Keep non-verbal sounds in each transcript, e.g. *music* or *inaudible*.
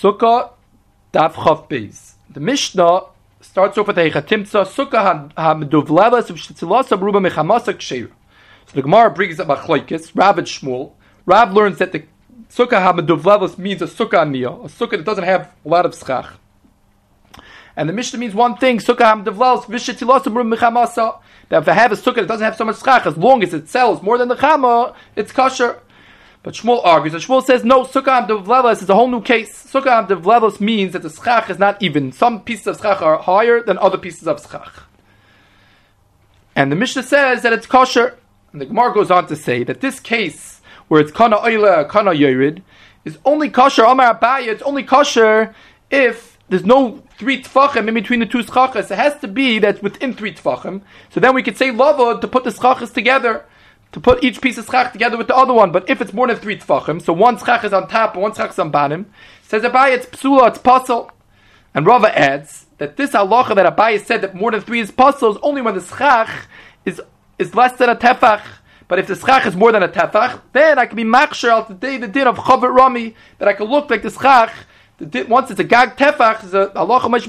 Sukkah Daf Chav Beis. The Mishnah starts off with a Chatimtza Sukkah HaMeduvlelas V'Shtzilas Ruba Mechamasa Ksheira. So the Gemara brings up Machlokes, Rav and Shmuel. Rav learns that the Sukkah HaMeduvlelas means a Sukkah Aniyah, a Sukkah that doesn't have a lot of schach. And the Mishnah means one thing, Sukkah V'Shtzilas Ruba Mechamasa. That if I have a Sukkah that doesn't have so much schach, as long as it sells more than the Chama, it's kosher. But Shmuel argues, and Shmuel says, no, Sukkah Devlelos is a whole new case. Sukkah Devlelos means that the schach is not even. Some pieces of schach are higher than other pieces of schach. And the Mishnah says that it's kosher. And the Gemara goes on to say that this case, where it's kana oila, kana yorid, is only kosher, Amar Abaye, it's only kosher if there's no three tfachim in between the two schachas. It has to be that within three tfachim. So then we could say lavud to put the schachas together to put each piece of schach together with the other one. But if it's more than three tfachim, so one schach is on top and one schach is on bottom, says Abai it's psula, it's pasul. And Rava adds that this halacha that Abai said that more than three is pasul is only when the schach is is less than a tefach. But if the schach is more than a tefach, then I can be makshir al the day the din of chavet rami that I can look like the schach. The once it's a gag tefach, a halacha mash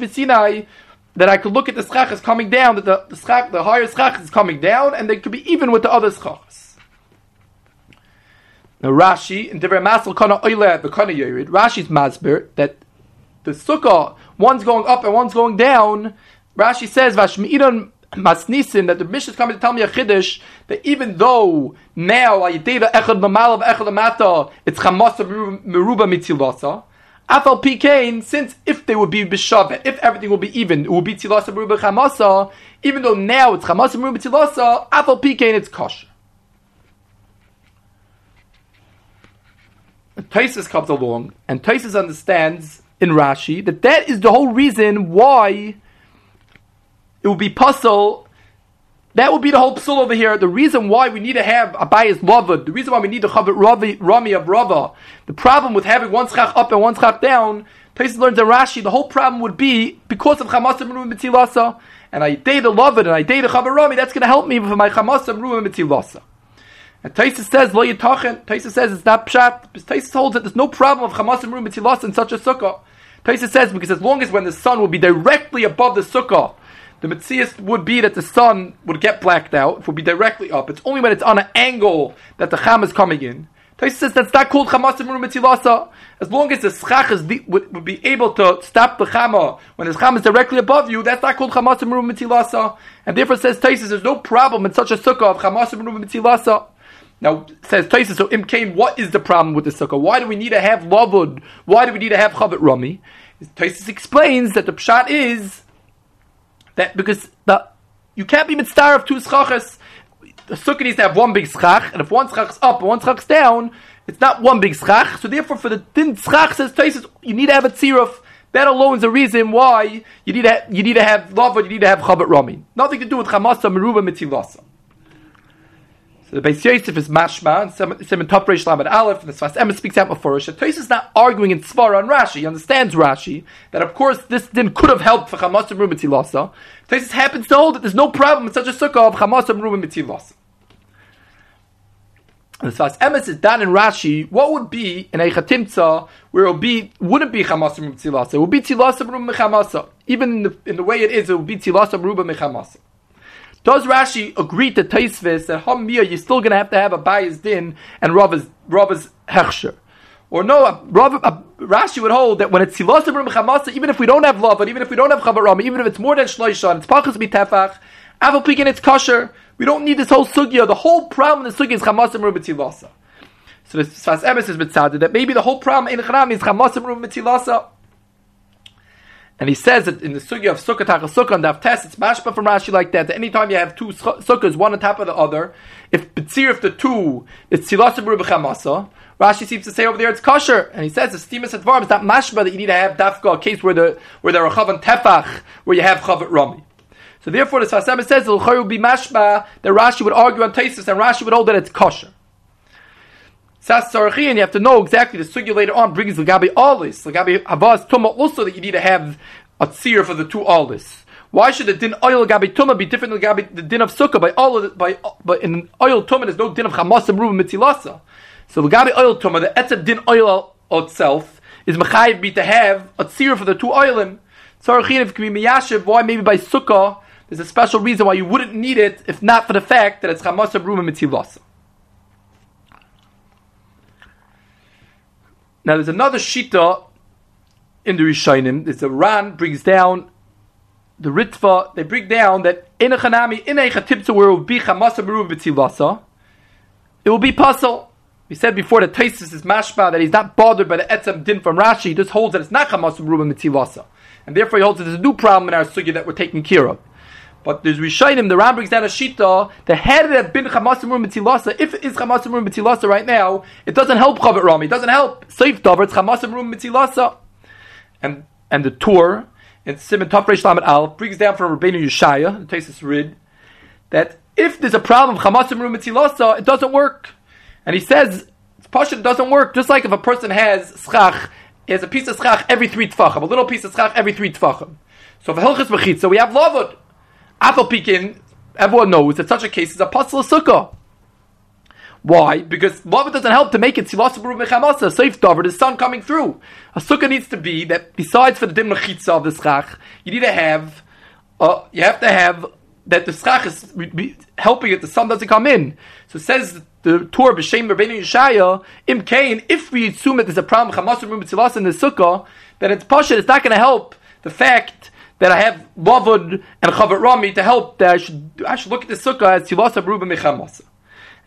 that I could look at the schach is coming down, that the, the schach, the higher schach is coming down, and they could be even with the other schachs. Now Rashi, in Divrei Masel Kana Oile Kana Yerid, Rashi's masber that the sukkah, one's going up and one's going down, Rashi says, Vashmi'idan Masnisin, that the Mishnah is coming to tell me a Chiddush, that even though now, Ayideva Echad Mamalav Echad Lamata, it's Chamasa Meruba Mitzilasa, Afal Pikain, since if they would be bishavet, if everything will be even, it will be tilasa beruba chamasa. Even though now it's chamasa beruba tilasa, Afal Pikain it's kosher. Taisus comes along, and Taisus understands in Rashi that that is the whole reason why it would be pasul that would be the whole psul over here. The reason why we need to have Abayas Lava, the reason why we need to have Rami of Rava, the problem with having one schach up and one schach down, Taisus learns in Rashi, the whole problem would be because of Chamasa Meru Mitzilasa, and I date the Lava and I date the Chavar Rami, that's going to help me for my Chamasa Meru Mitzilasa. And Taisus says, Lo Yitachen, Taisus says it's not Pshat, Taisus holds that there's no problem of Chamasa Meru Mitzilasa in such a sukkah. Taisus says, because as long as when the sun will be directly above the sukkah, the Metzias would be that the sun would get blacked out, it would be directly up. It's only when it's on an angle that the Cham is coming in. Taisa says that's not called Chamasim Metzilasa. As long as the Schach is would, would, be able to stop the Chama when the Cham is directly above you, that's not called Chamasim Metzilasa. And therefore says Taisa, there's no problem in such a sukkah of Chamasim Metzilasa. Now says Taisa, so Im came, what is the problem with the sukkah? Why do we need to have lavud? Why do we need to have chavet rami? Taisa explains that the pshat is that because the you can't be mitzvah of two schachas. The sukkah needs to have one big schach, and if one schach is up and one schach is down, it's not one big schach. So therefore, for the thin schach says you need to have a tziruf. That alone is the reason why you need to you need to have lavud, you need to have chabat rami. Nothing to do with chamasa meruba mitzilasa. So the Beis Yosef is mashma, and Simon Top Reish Lamed Aleph, and the Sfas Emes speaks out before Rosh. Tosis is not arguing in Svar on Rashi. He understands Rashi, that of course this din could have helped for Chamas Ruben Tilasa. Tosis happens to hold that there's no problem in such a sukkah of Chamas and Ruben Tilasa. And the Sfas Emes is done in Rashi, what would be in a Chatimtza where it would be, wouldn't be Chamas and Ruben Tilasa, it would be Tilasa and Ruben Mechamasa. Even in the, in the way it is, it would be Tilasa and Ruben Mechamasa. Does Rashi agree to Taisvis that Hamiyah you're still going to have to have a bias din and Rava's Rava's hechsher? Or no, Rav, uh, Rashi would hold that when it's Silosim Chamasa, even if we don't have lavud, but even if we don't have Chavarama, even if it's more than Shloisha, and it's Pachas Bitefach, Aval Pikin, it's kosher. We don't need this whole sugya. The whole problem in the sugya is Chamasim Rubitilasa. So the Sfas Emes is mitzaded that maybe the whole problem in Charam is Chamasim Rubitilasa. And he says that in the sugya of sukkah tachas sukkah and davtes, it's mashma from Rashi like that. That anytime you have two sukkahs, one on top of the other, if betzir of the two is tzilasim masa, Rashi seems to say over there it's kosher, and he says the steamus at varm is not mashma that you need to have dafka a case where the where there are chavan tefach where you have chavat rami. So therefore, the Sfas Emes says the will be mashma that Rashi would argue on Taisus, and Rashi would hold that it's kosher. Sas and you have to know exactly the sugya later on brings Lagabi Alis, Lagabi Havas Tuma also that you need to have a tzir for the two Alis. Why should the din oil gabi tuma be different than gabi, the din of sukkah? By all of by but in oil tuma there's no din of chamas and ruba mitzilasa. So the gabi oil tuma, the etzav din oil itself is mechayiv me to have a tzir for the two oilim. Tzarachin if can be miyashiv. Why maybe by sukkah there's a special reason why you wouldn't need it if not for the fact that it's chamasa bruma mitzilasa. Now there's another shita in the Rishonim. There's a Ran brings down the Ritva. They bring down that in a chanami in a chatipsa where it will be chamasa mitzilasa, it will be pasul. We said before that Taisus is mashma that he's not bothered by the etzem din from Rashi. He just holds that it's not chamasa bruma mitzilasa, and therefore he holds that there's a new problem in our sugya that we're taking care of. But there's Rishayim, the Ran brings down a Shita, the head that been Chamasimur Mitzilasa, if it is Chamasimur Mitzilasa right now, it doesn't help Chavit Rami, it doesn't help. Safe Dover, it's Chamasimur Mitzilasa. And, and the Tur, in Simon Tafresh Lamed Al, brings down from Rabbeinu Yeshaya, the Tesis Rid, that if there's a problem of Chamasimur Mitzilasa, it doesn't work. And he says, Pasha doesn't work, just like if a person has schach, he has a piece of schach every three tfachim, a little piece of schach every three tfachim. So for Hilchis Mechitza, we have lavud. Apple Pekin, everyone knows that such a case is a pasul sukkah. Why? Because lavud doesn't help to make it silasabaru mechamasa, safe dover, the sun coming through. A sukkah needs to be that besides for the dim mechitza of the schach, you need to have, uh, you have to have that the schach is helping it, the sun doesn't come in. So says the Tur b'shem Rabbeinu Yeshaya, im kain, if we assume that there's a problem chamasu in the sukkah, then it's pasha, it's not going to help the fact that I have Lavud and Chavat Rami to help that I should, I should look at the Sukkah as Tivasa Beruba Mechamasa.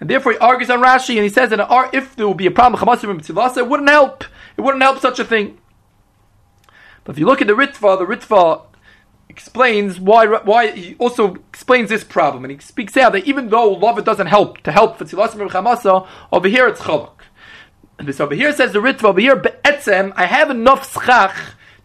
And therefore he argues on Rashi and he says that if there would be a problem with Tivasa, it wouldn't help. It wouldn't help such a thing. But if you look at the Ritva, the Ritva explains why why he also explains this problem and he speaks out that even though Lavud doesn't help to help for Tivasa Mechamasa, over here it's Chalak. And this over here says the Ritva, over here, Be'etzem, I have enough schach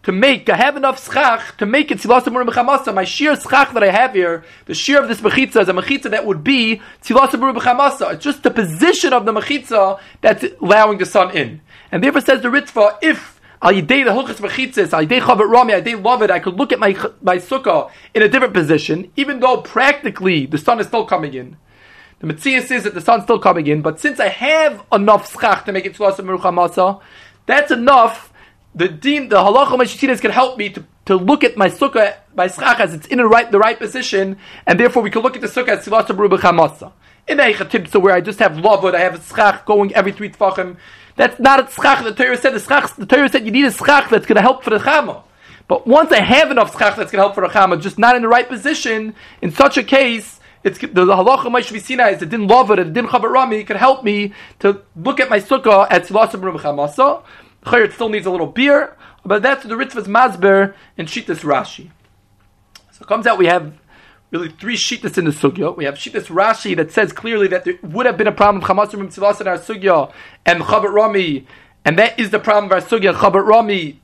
to make, I have enough schach to make it tzilas b'chamasa. My sheer schach that I have here, the sheer of this mechitza is a mechitza that would be tzilas b'chamasa. It's just the position of the mechitza that's allowing the sun in. And therefore says the Ritva, if al yidei the hilchas mechitzas, al yidei chavet rami, al lavud, I could look at my my sukkah in a different position, even though practically the sun is still coming in. The Metzias is that the sun's still coming in, but since I have enough schach to make it tzilas b'chamasa, that's enough the din, the halacha mashitinas can help me to, to look at my sukkah, my schach as it's in the right, the right position, and therefore we can look at the sukkah as sivasa beruba chamasa. In a so where I just have lavud, I have a schach going every three tfachim. That's not a schach. The Torah said the schach. The Torah said you need a schach that's going to help for the chama. But once I have enough schach that's going to help for the chama, just not in the right position, in such a case, it's the, the halacha ma'ishvisina is the din lavud, the din chavar rami can help me to look at my sukkah at sivasa beruba chamasa. Chayr still needs a little beer, but that's the Ritva's Mazber and Shitas Rashi. So it comes out we have really three Shitas in the Sugya. We have Shitas Rashi that says clearly that there would have been a problem of Chamasrim Mitzvahs in our Sugya and Chabat Rami, and that is the problem of our Sugya, Chabat Rami.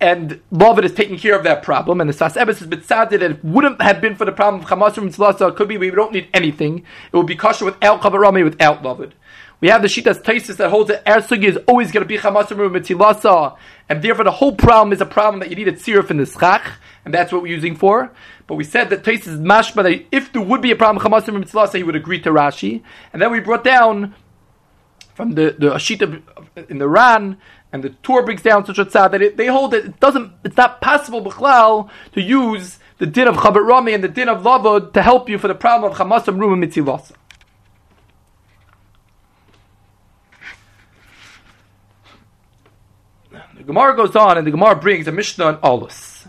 And Lavid is taking care of that problem, and the Sas has been sad that it wouldn't have been for the problem of Chamasrim Mitzvahs, it could be we don't need anything. It would be kosher without Chabat Rami, without Lavid. We have the Shitas Taisis that holds that Er Sugi is always going to be Chamasam Mitzilasa, and therefore the whole problem is a problem that you need a tzirif in the schach, and that's what we're using for. But we said that Taisis is mashma that if there would be a problem Chamasam Mitzilasa, he would agree to Rashi, and then we brought down from the the Ashita in the Ran and the Tur brings down such a tzad that it, they hold that it doesn't, it's not possible b'chlal to use the din of Chabad Rami and the din of Lavod to help you for the problem of Chamasam Ruma Mitzilasa. The Gemara goes on, and the Gemara brings a Mishnah on Olus.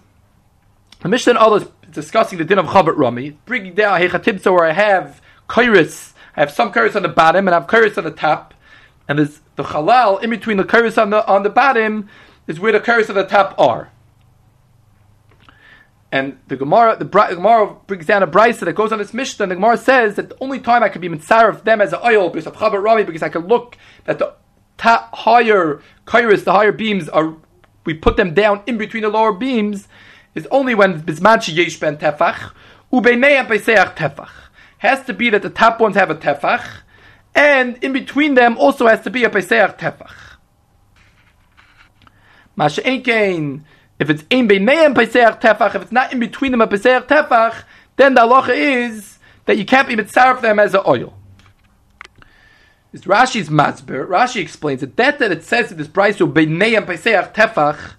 The Mishnah on Olus discussing the din of Chabat Rami, bringing down Hechatibsa where I have kairis, I have some kairis on the bottom, and I have kairis on the top, and there's the halal in between the kairis on the on the bottom is where the kairis on the top are. And the Gemara, the, the Gemara brings down a brisa that goes on this Mishnah, and the Gemara says that the only time I could be mitzvah of them as an oil because of Chabat Rami, because I can look that the ta- higher kairos, the higher beams are, we put them down in between the lower beams, is only when bisman yesh ben tefach, ubeinei beiseach tefach. Has to be that the top ones have a tefach, and in between them also has to be a beiseach tefach. Masha if it's ein beineim pesach tefach, if it's not in between them a pesach tefach, then the halacha is that you can't be mitzaref them as an oil. Is Rashi's Mazber. Rashi explains that that that it says in this Beinei and Peseach Tefach,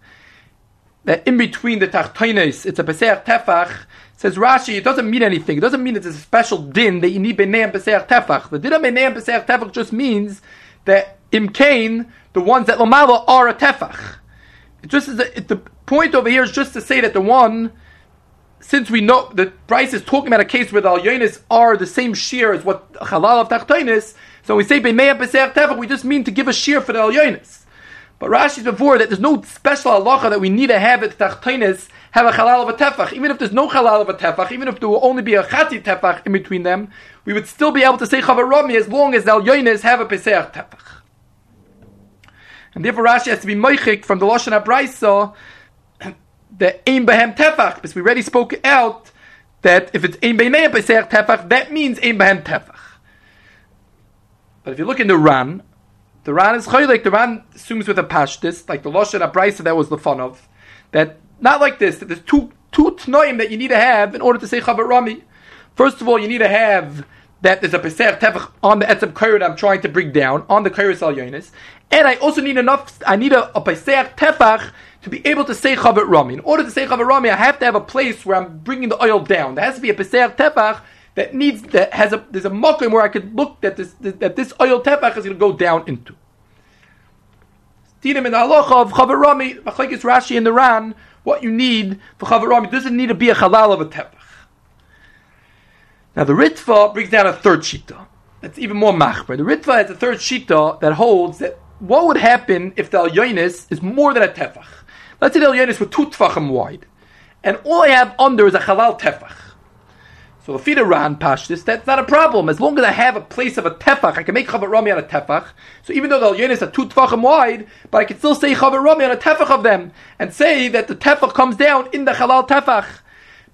that in between the Tachtoines, it's a Peseach Tefach, says Rashi, it doesn't mean anything. It doesn't mean it's a special din that you need Beinei and Peseach Tefach. The din of Beinei and Peseach Tefach just means that Imkain, the ones that Lamala are a Tefach. It just is a, it, the point over here is just to say that the one since we know the price is talking about a case where the alyonis are the same shear as what halal of tachtonis, so we say b'meya b'seach tefach, we just mean to give a shear for the alyonis. But Rashi's before that there's no special halacha that we need to have at tachtonis have a halal of a tefach. Even if there's no halal of a tefach, even if there will only be a chati tefach in between them, we would still be able to say chavarami as long as the alyonis have a peseach tefach. And therefore Rashi has to be moichik from the Lashon HaBraisa *coughs* the Ein Behem Tefach, because we already spoke out that if it's Ein Beinei Pesach Tefach, that means Ein Behem Tefach. But if you look in the Ran, the Ran is Chaylik, the Ran assumes with a Pashtis, like the Loshen Abraisa that was the fun of, that not like this, that there's two, two Tnoim that you need to have in order to say Chavar Rami. First of all, you need to have that there's a Pesach Tefach on the Etzem Kair that I'm trying to bring down, on the Kair Sal Yonis. And I also need enough, I need a, a Pesach Tefach to be able to say Chavet Rami. In order to say Chavet Rami, I have to have a place where I'm bringing the oil down. There has to be a Pesach Tefach that needs, that has a, there's a mokum where I could look that this, that this oil Tefach is going to go down into. Tinim in the halacha of Chavet Rami, Machlekes Rashi in the Ran, what you need for Chavet Rami doesn't need to be a halal of a Tefach. Now the Ritva brings down a third shita. That's even more machmer. The Ritva has a third shita that holds that what would happen if the Alyonis is more than a Tefach? Let's say the Elyonis were two tefachim wide, and all I have under is a halal tefach. So the Ran Pashtis, that's not a problem. As long as I have a place of a tefach, I can make chavar rami on a tefach. So even though the Elyonis are two tefachim wide, but I can still say chavar rami on a tefach of them, and say that the tefach comes down in the halal tefach.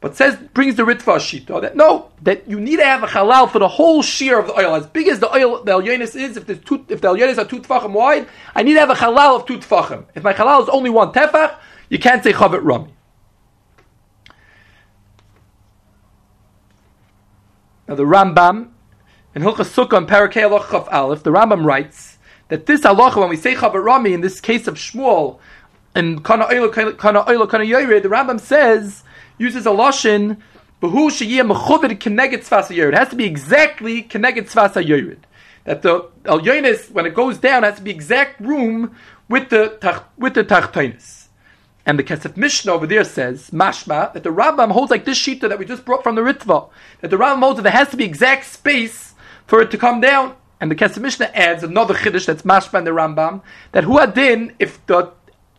But says brings the Ritva Shita that no, that you need to have a halal for the whole shear of the oil. As big as the oil the Elyonis is, if, two, if the Elyonis are two tefachim wide, I need to have a halal of two tefachim. If my halal is only one tefach, you can't say chavet rami. Now the Rambam in Hilchas Sukkah and Parakei Aloch Aleph, the Rambam writes that this halacha when we say chavet rami in this case of Shmuel and Kana Oilo Kana Oilo Kana Yoyre, the Rambam says uses a lashon behu sheyeh mechuvid keneged tzvas It has to be exactly keneged tzvas yored. That the el yonis when it goes down has to be exact room with the with the tachtonis. And the Kesef Mishnah over there says, Mashma, that the Rambam holds like this shita that we just brought from the Ritva, that the Rambam holds that there has to be exact space for it to come down. And the Kesef Mishnah adds another Chiddush that's Mashma in the Rambam, that who adin if the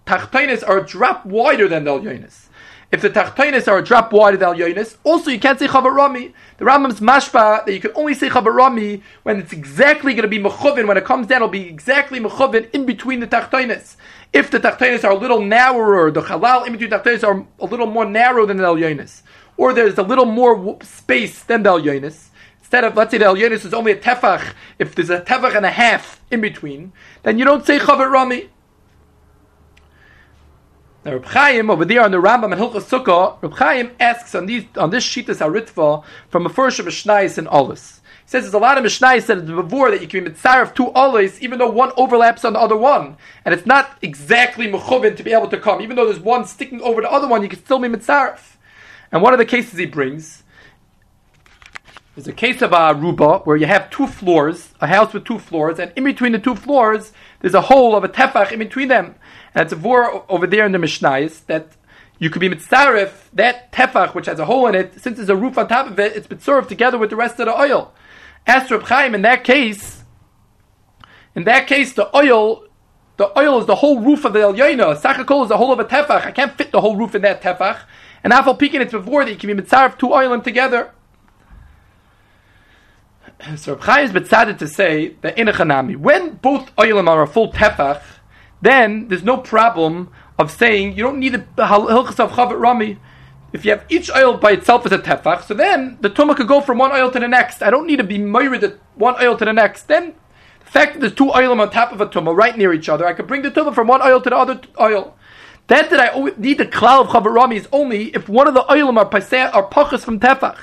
Tachtonis are a drop wider than the Yonis. If the tachtonis are a drop wider than yonis, also you can't say chavarami. The Rambam's mashpa that you can only say chavarami when it's exactly going to be mechuvin. When it comes down, it'll be exactly mechuvin in between the tachtonis. If the tachtonis are a little narrower, the halal in between tachtonis are a little more narrow than the yonis, or there's a little more space than the yonis. Instead of let's say the yonis is only a tefach, if there's a tefach and a half in between, then you don't say chavarami. Now Reb Chaim over there on the Rambam and Hilchas Sukkah, Reb Chaim asks on these on this Shitas Haritva from a first of Mishnais and Olis. Says there's a lot of Mishnais that before that you can be mitzar of two Olis even though one overlaps on the other one, and it's not exactly mechuvin to be able to come. Even though there's one sticking over the other one, you can still be mitzar. And one of the cases he brings is a case of a ruba where you have two floors, a house with two floors, and in between the two floors there's a hole of a tefach in between them. And it's a vor over there in the Mishnayis that you could be mitzaref, that tefach, which has a hole in it, since there's a roof on top of it, it's mitzaref together with the rest of the oil. As Reb Chaim, in that case, in that case, the oil, the oil is the whole roof of the Elyona. Sachakol is the whole of a tefach. I can't fit the whole roof in that tefach. And Afal Pekin, it's before that you can be mitzaref two oil together. *clears throat* So Reb Chaim is mitzaded to say that in a chanami, when both oilim are a full tefach, then there's no problem of saying you don't need the hilchas of chavet rami. If you have each oil by itself as a tefach, so then the tumah could go from one oil to the next. I don't need to be moirid one oil to the next. Then the fact that there's two oil on top of a tumah right near each other, I could bring the tumah from one oil to the other oil. That that I need the klal of chavet rami is only if one of the oilim are paseh are pachas from tefach.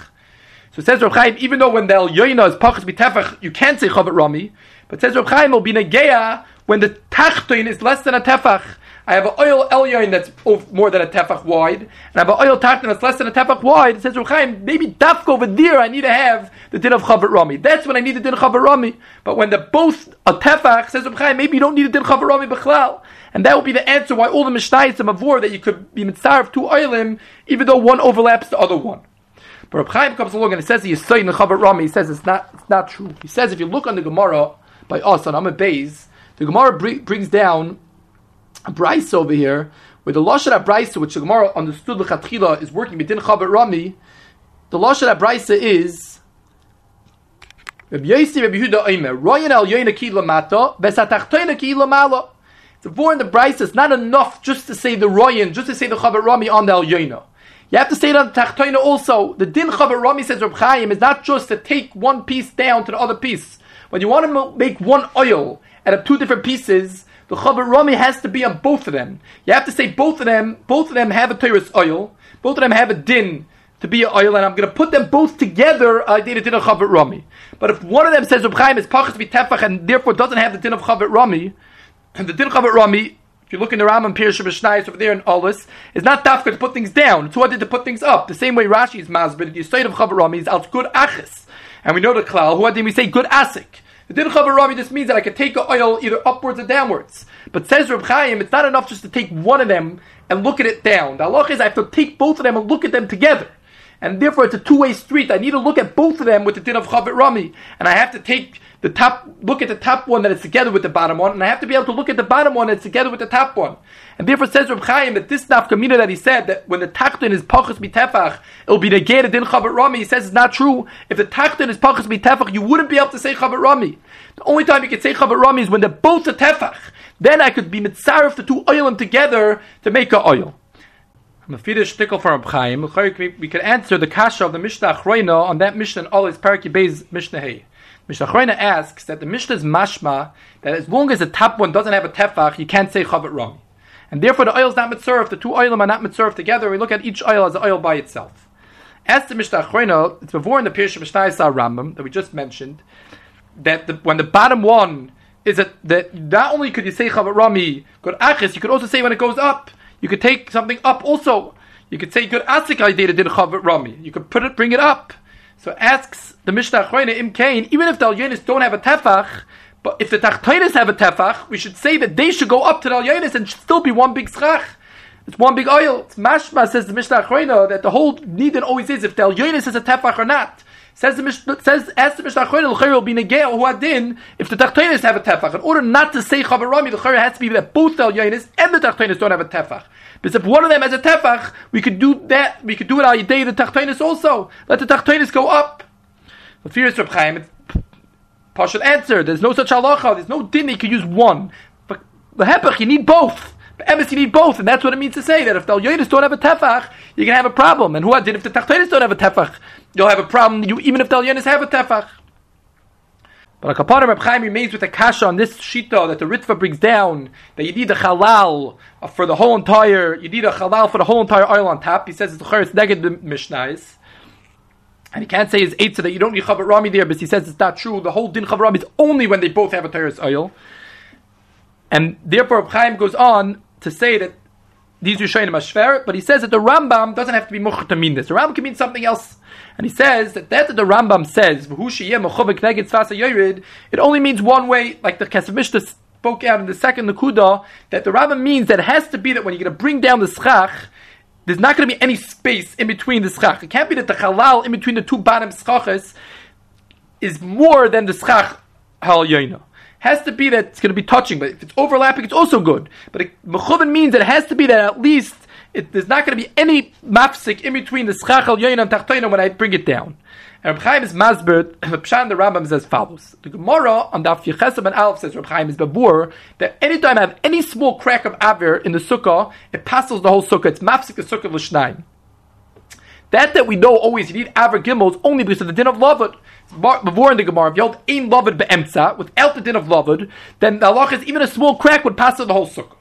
So it says Rav Chaim, even though when the Yoina is pachas tefach, you can't say chavet rami, But says Reb Chaim will be negeya when the tachtoin is less than a tefach. I have an oil elyon that's more than a tefach wide, and I have an oil tachtoin that's less than a tefach wide. It says Reb Chaim, maybe dafka over there I need to have the din of chavar rami. That's when I need the din of chavar rami. But when they're both a tefach, says Reb Chaim, maybe you don't need a din of chavar rami b'chlal. And that will be the answer why all the mishnayos of Mavur that you could be mitzvah of two oilim, even though one overlaps the other one. But Reb Chaim comes along and he says he's saying the Chavar Rami. He says it's not, it's not true. He says if you look on the Gemara by us on Amid Beis, the Gemara br- brings down Bryce over here, where the Lashon Bryce, which the Gemara understood Lechatchila is working within Chavar Rami, the Lashon Bryce is Rabbi Yossi Rabbi Yehuda Omer, Royan al Yoina Ki Lamata, Besatachtoina Ki Lamala. In the Bryce, it's not enough just to say the Royan, just to say the Chavar Rami on the al Yoina. You have to say it on the Tachtoina also. The Din Chavar Rami says Reb Chaim is not just to take one piece down to the other piece. When you want to make one oil out of two different pieces, the Chavar Rami has to be on both of them. You have to say both of them, both of them have a Torah's oil, both of them have a Din to be an oil, and I'm going to put them both together. I did it in a Chavar Rami. But if one of them says Reb is Pachas Tefach and therefore doesn't have the Din of Chavar Rami, and the Din of Chavar Rami if you look in the Rambam Pirush Mishnayos over there in Olis, it's not dafka to put things down. It's did to put things up. The same way Rashi is masbid, the state of Chavarami is al good achis. And we know the klal, who did we say good asik? The din Chavarami just means that I can take the oil either upwards or downwards. But says Reb Chaim, it's not enough just to take one of them and look at it down. The halach is I have to take both of them and look at them together. And therefore it's a two-way street. I need to look at both of them with the din of Chavit Rami. And I have to take the top, look at the top one that is together with the bottom one, and I have to be able to look at the bottom one that's together with the top one. And therefore says Reb Chaim that this nafkamina that he said that when the taktin is pachas mitefach, it will be negated in chavar rami. He says it's not true. If the taktin is pachas mitefach, you wouldn't be able to say chavar rami. The only time you can say chavar rami is when they're both a tefach. Then I could be mitzaref the two oil them together to make a oil. Mafidish tickle from Chaim. We could answer the kasha of the Mishnah Achroina on that Mishnah all his Paraki Beis Mishnah Hey. Mishnah asks that the Mishnah is mashma that as long as the top one doesn't have a tefach, you can't say chavet wrong. And therefore the oil is not mitzurf, the two oilim are not mitzurf together, we look at each oil as an oil by itself. As the Mishnah it's before in the Pirush Mishnah Rambam that we just mentioned, that the, when the bottom one is that, that not only could you say chavet rami, good achis, you could also say when it goes up, you could take something up also. You could say good asik I did chavet rami. You could put it, bring it up. So asks the Mishnah Achroina Im Kain, even if the Alyonis don't have a tefach, but if the Tachtonis have a tefach, we should say that they should go up to the Alyonis and should still be one big schach. It's one big oil. It's mashma, says the Mishnah Achroina, that the whole need always is if the Alyonis has a tefach or not. Says the Mishnah, says, ask the Mishnah Achroina, the will be negeo who adin if the Tachtonis have a tefach. In order not to say Chavarami, the Chayr has to be that both the Alyonis and the Tachtonis don't have a tefach. Because if one of them has a tefach, we could do that. We could do it al yidei the tachtonis also. Let the tachtonis go up. The fears Reb Chaim, partial answer. There's no such halacha. There's no din. You could use one. But the hepech, you need both. Emes, you need both, and that's what it means to say that if the yonis don't have a tefach, you're gonna have a problem. And who did if the tachtonis don't have a tefach, you'll have a problem. You, even if the yonis have a tefach. But a kaparim Reb Chaim remains with a kasha on this shita that the Ritva brings down that you need a halal for the whole entire. You need a halal for the whole entire oil on top. He says it's the neged the mishnais. And he can't say his eight that you don't need chavar rami there, but he says it's not true. The whole din chavar rami is only when they both have a teres oil. And therefore, Reb Chaim goes on to say that these Rishonim are shver, but he says that the Rambam doesn't have to be much to mean this. The Rambam can mean something else. And he says that that, the Rambam says, it only means one way, like the Kesef Mishnah spoke out in the second Nakuda, that the Rambam means that it has to be that when you're going to bring down the schach, there's not going to be any space in between the schach. It can't be that the halal in between the two bottom schachas is more than the schach hal yoina has to be that it's going to be touching, but if it's overlapping, it's also good. But mechuvin means that it has to be that at least it, there's not going to be any mafsik in between the schachal yoyin and tachtoina when I bring it down. And Reb Chaim is masbert. *coughs* Reb Shan the Rambam says as follows: The Gemara on Daf Yechesem and Aleph says Reb Chaim is babur that anytime I have any small crack of aver in the sukkah, it passes the whole sukkah. It's mafsik the sukkah l'shnayim. That that we know always you need aver gimels only because of the din of lavud. Before in the Gemara, if you hold ein lavud be'emtza without the din of lavud, then the halach is even a small crack would pass through the whole sukkah.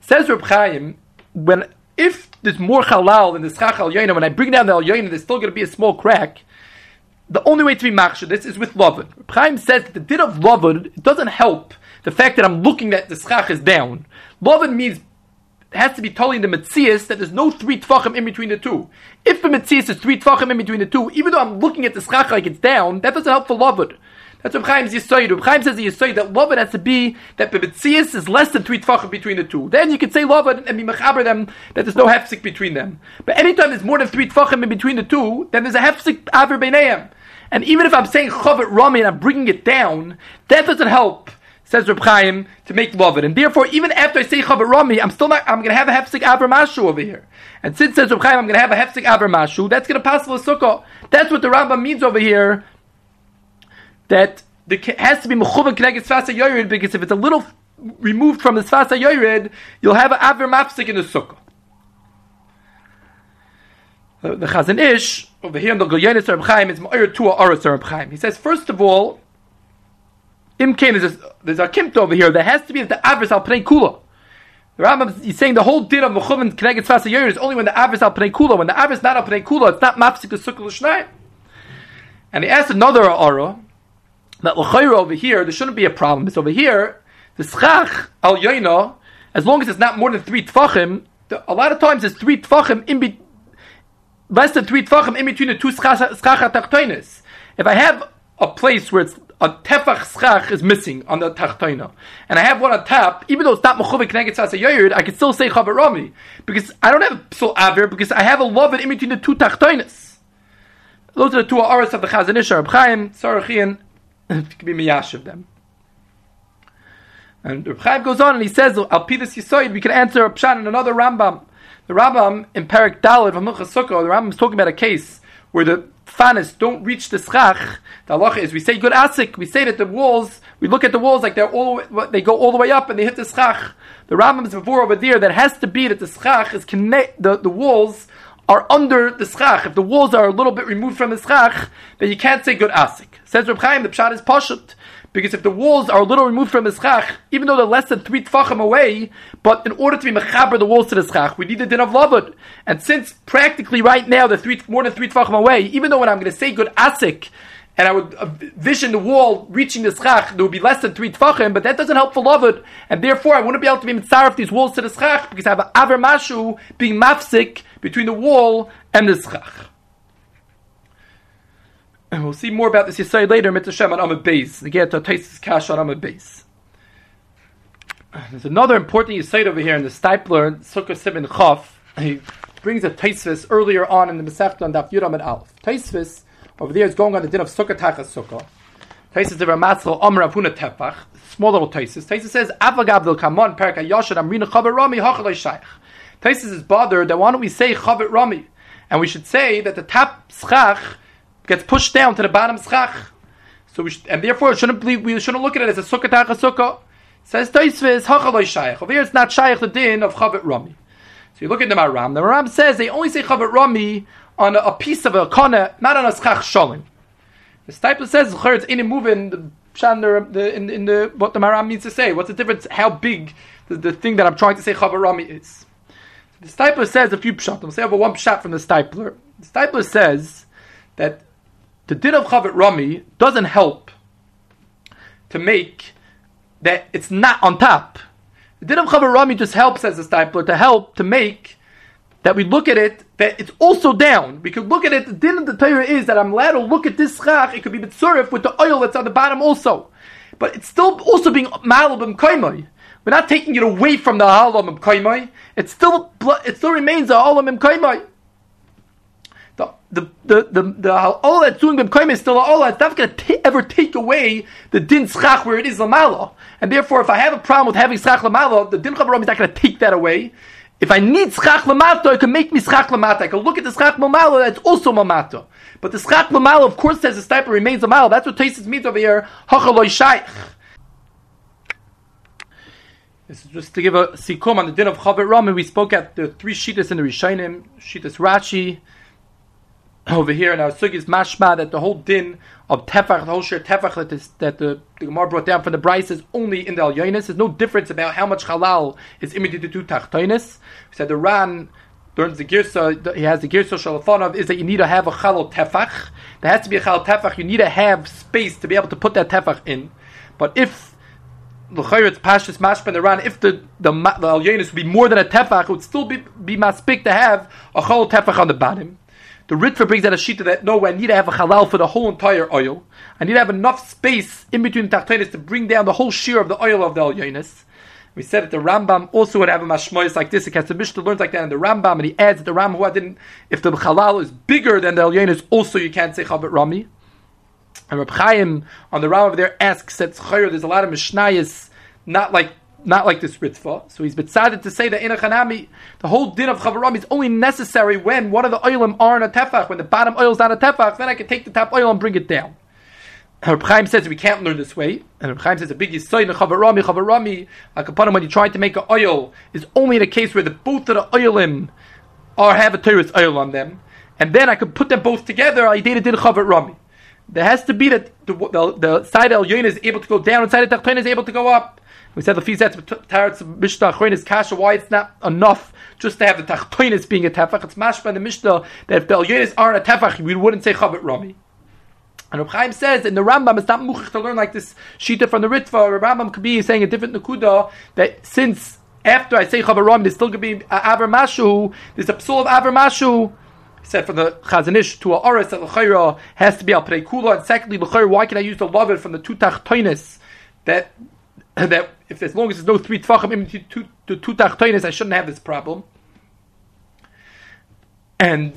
Says Reb Chaim, when if there's more halal in the schach al when I bring down the al there's still going to be a small crack. the only way to be machshir this is with lovud. Chaim says that the din of lovud it doesn't help the fact that I'm looking that the schach is down. Lovud means it has to be totally in the mitzias that there's no three tfachim in between the two. If the mitzias is three tfachim in between the two, even though I'm looking at the schach like it's down, that doesn't help for lovud. That's what Chaim's Yisoid. Reb Chaim says the Yisoid that lovud has to be that Bebetzias is less than three tfachim between the two. Then you can say lovud and be mechaber them that there's no hefsik between them. But anytime there's more than three tfachim in between the two, then there's a hefsik aver beineim. And even if I'm saying chavet rami and I'm bringing it down, that doesn't help. Says Reb Chaim to make lovud, and therefore, even after I say chavet rami, I'm still not. I'm going to have a hefsik aver mashu over here. And since says Reb Chaim, I'm going to have a hefsik aver mashu. That's going to pass the sukkah. That's what the Rambam means over here that the has to be mechuvan connected sfasa yored because if it's a little removed from the yored, you'll have an aver mafsik in the sukkah. Uh, the, the Chazon Ish over here in the Goyenis Reb Chaim is Ma'ir Tua Aras Reb Chaim. He says first of all, Imkain a, there's a kimt over here. There has to be the avers al pnei kula. The Rambam is saying the whole din of mechuvan connected sfasa yored is only when the avers al pnei kula. When the avers not al pnei kula, it's not mafsik the sukkah l'shnayim. And he asked another Ara that l'chayra over here, there shouldn't be a problem. It's over here, the schach al yoina, as long as it's not more than three tfachim, a lot of times it's three tfachim in be, less than three tfachim in between the two schach tachtoinis. If I have a place where it's a tefach schach is missing on the tachtoina, and I have one on top, even though it's not mechuvik connected to yoyerd, I can still say chavar rami because I don't have a psul aver because I have a lovud in between the two tachtoinis. Those are the two aras of the Chazon Ish, Reb Chaim, Sarachian, *laughs* to be miyashiv them. And Reb Chaim goes on and he says, Al Pidus Yisoid, we can answer pshan in another Rambam. The Rambam in Perik Dalad from Sukkah, the Rambam is talking about a case where the fanas don't reach the schach. The halacha is we say good asik, we say that the walls, we look at the walls like they're all they go all the way up and they hit the schach. The Rambam is before over there that has to be that the schach is connect the, the walls are under the schach. If the walls are a little bit removed from the schach, then you can't say good asik. Says Reb Chaim, the pshat is pashut. Because if the walls are a little removed from the schach, even though they're less than three tfachim away, but in order to be mechaber the walls to the schach, we need the din of lavud. And since practically right now they're three, more than three tfachim away, even though when I'm going to say good asik, and I would vision the wall reaching the schach, there would be less than three tfachim, but that doesn't help for lavud, and therefore I wouldn't be able to be mitzaref these walls to the schach, because I have an aver mashu being mafsik between the wall and the schach. And we'll see more about this Yisai later, Mitzvah on Amid Beis. The get taste Kash on Amid Beis. There's another important Yisai over here in the Stipler, Sukkah Simon Chaf. He brings a Taisvis earlier on in the Masechta on Daf Yudam and Alf. Taisvis over there is going on the din of Sukkah Tachas Sukkah. Taisus the Ramatzal Omer Avuna Tefach. Small little Taisus. Taisus says, Avagav del Kamon Perka Yashad Amrina Chavar Rami Hachalai Shaykh. Taisus is bothered that why don't we say Chavar Rami? And we should say that the top schach gets pushed down to the bottom schach. So we should, and therefore shouldn't we shouldn't look at it as a sukkah tacha sukkah. Says Taisvis hachaloi shaykh. Over here it's not shaykh the din of chavet rami. So you look at the Maram. The Maram says they only say chavet rami on a, a, piece of a kana, not on a schach shalim. The Stipler says it's in moving the the in, in the what the Maram means to say. What's the difference? How big the, the thing that I'm trying to say chavet rami is. The Stipler says a few pshat. I'll say over one pshat from the Stipler. The Stipler says that the din of Chavet Rami doesn't help to make that it's not on top. The din of Chavet Rami just helps as a stipler to help to make that we look at it that it's also down. We could look at it. The din of the Torah is that I'm allowed to look at this schach. It could be mitzurif with the oil that's on the bottom also, but it's still also being malabim kaimai. We're not taking it away from the halam kaimai. It still it still remains a halam kaimai the the the, the all that's doing b'mkoim is still all. It's not going to ever take away the din schach where it is lamala, and therefore, if I have a problem with having schach lamala, the din chavarom is not going to take that away. If I need schach lamata, I can make me schach lamata. I can look at the schach lamala, that's also mamata. But the schach lamala, of course, says the Stipler remains a lamala. That's what Taisis means over here. Hachaloi shaykh. This is just to give a sikum on the din of Chavet Ram, we spoke at the three shitas in the Rishonim, shitas Rashi, over here in our sugis mashma that the whole din of tefach, the whole share tefach that, the, the Gemara brought down from the Bryce is only in the al There's no difference about how much halal is imitated to tachtoinis. We said the Ran learns the girsa, he has the girsa shalafonov, is that you need to have a chalal tefach. There has to be a chalal tefach. You need to have space to be able to put that tefach in. But if the it's pashas mashpan around, if the the the alyenis would be more than a tefach, it would still be be maspik to have a chalal tefach on the bottom. The Ritva brings out a sheet that no, I need to have a halal for the whole entire oil. I need to have enough space in between the tachtonis to bring down the whole shear of the oil of the alyenis. We said that the Rambam also would have a mashmoyis like this. It has The Mishnah learns like that in the Rambam, and he adds that the Rambam didn't. If the halal is bigger than the alyenis, also you can't say chavet rami. And Reb Chaim on the Rambam over there asks that there's a lot of mishnayis, not like not like this ritva. So he's decided to say that in a chanami, the whole din of chavarami is only necessary when one of the oilim are in a tefach, when the bottom oil is not a tefach, then I can take the top oil and bring it down. Reb Chaim says we can't learn this way, and Reb Chaim says a big yisoy in chavarami, chavarami, akapanim when you try to make an oil is only in a case where the both of the oilim are have a terrorist oil on them, and then I could put them both together. I did it in chavarami. There has to be that the, the, the side of is able to go down, and side of the is able to go up. We said the fizet taretz mishnah achronis kasha. Why it's not enough just to have the tachtoinis being a tefach. It's mashba in the mishnah that if the elyonis aren't a tefach, we wouldn't say chavit rami. And Reb says in the Rambam, it's not muchich to learn like this shita from the Ritva. Rambam could be saying a different nakuda that since after I say chavit rami, there's still going to be aver mashu. There's a psul of aver mashu said from the Chazon Ish to a Oris that L'chayra has to be al Kula, and secondly, L'chayra, why can I use the lovud from the two tachtoinis that *coughs* that if as long as there's no three tfachim in two, two, two tachtoinis, I shouldn't have this problem. And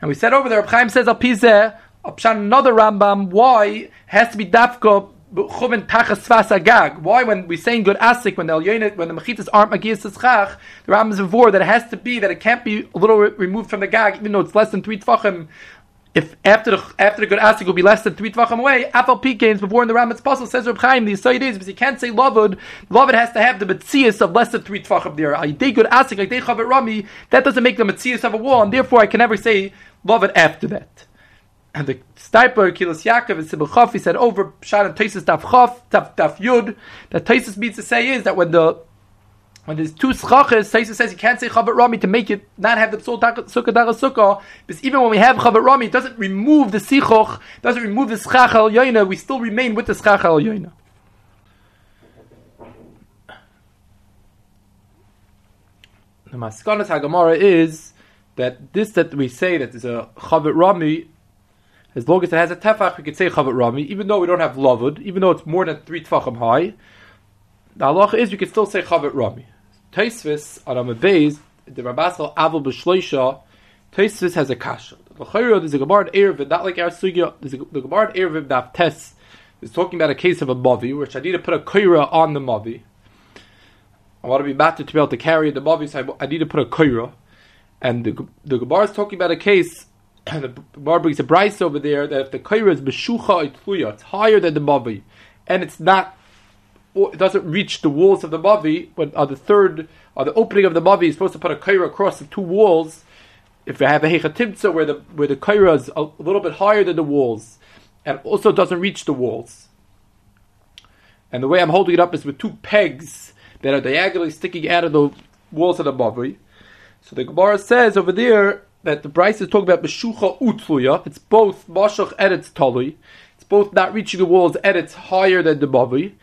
and we said over there, Chaim says al pizeh, another Rambam, why has to be dafka Chuvin tachas svas agag. Why, when we say in good asik, when the when the mechitas aren't magiyas tzchach, the Rambam is before that it has to be that it can't be a little removed from the gag, even though it's less than three tfachim if after the after the good asik will be less than three tvachim away, Apple Pekins before in the Ramitz pasul says Reb Chaim the Yisoid is because you can't say lovud. Lovud has to have the mitzias of less than three tvachim there. I did good asik like they chavet rami. That doesn't make the mitzias of a wall, and therefore I can never say lovud after that. And the Stipler Kehillos Yaakov and Sibel Chaf he said over Shad and Taisus Daf Chaf Daf Daf Yud. That Taisus means to say is that when the when there's two schachas, Taisa says you can't say chabat rami to make it not have the psul sukkah dara sukkah. Because even when we have chabat rami, it doesn't remove the sichoch, doesn't remove the schach al yoina. We still remain with the schach al yoina. The maskanas hagamara is that this that we say that is a chabat rami. As long as it has a tefach, we could say chavat rami, even though we don't have lavud, even though it's more than three tefachim high. The halacha is we can still say chavet rami. Taisvis on Amabeis, the Rabbasal Avil B'Shloisha, Taisvis has a kasha. The Chayro, there's a Gemara in Erevin, not like our Sugya, there's a, the Gemara in Erevin Daf Tes is talking about a case of a Mavi, which I need to put a Kaira on the Mavi. I want to be matted to be able to carry the Mavi, so I, I need to put a Kaira. And the, the Gemara is talking about a case, and *coughs* the Gemara brings a Bryce over there, that if the Kaira is Beshucha Itluya, it's higher than the Mavi, and it's not it doesn't reach the walls of the mavi, when on the third, on the opening of the mavi, you're supposed to put a kaira across the two walls. If you have a hechatimtza where the where the kaira is a little bit higher than the walls, and also doesn't reach the walls. And the way I'm holding it up is with two pegs that are diagonally sticking out of the walls of the mavi. So the Gemara says over there that the Bryce is talking about Meshucha Utluya. It's both Mashach and it's Tali. It's both not reaching the walls and it's higher than the Mavi.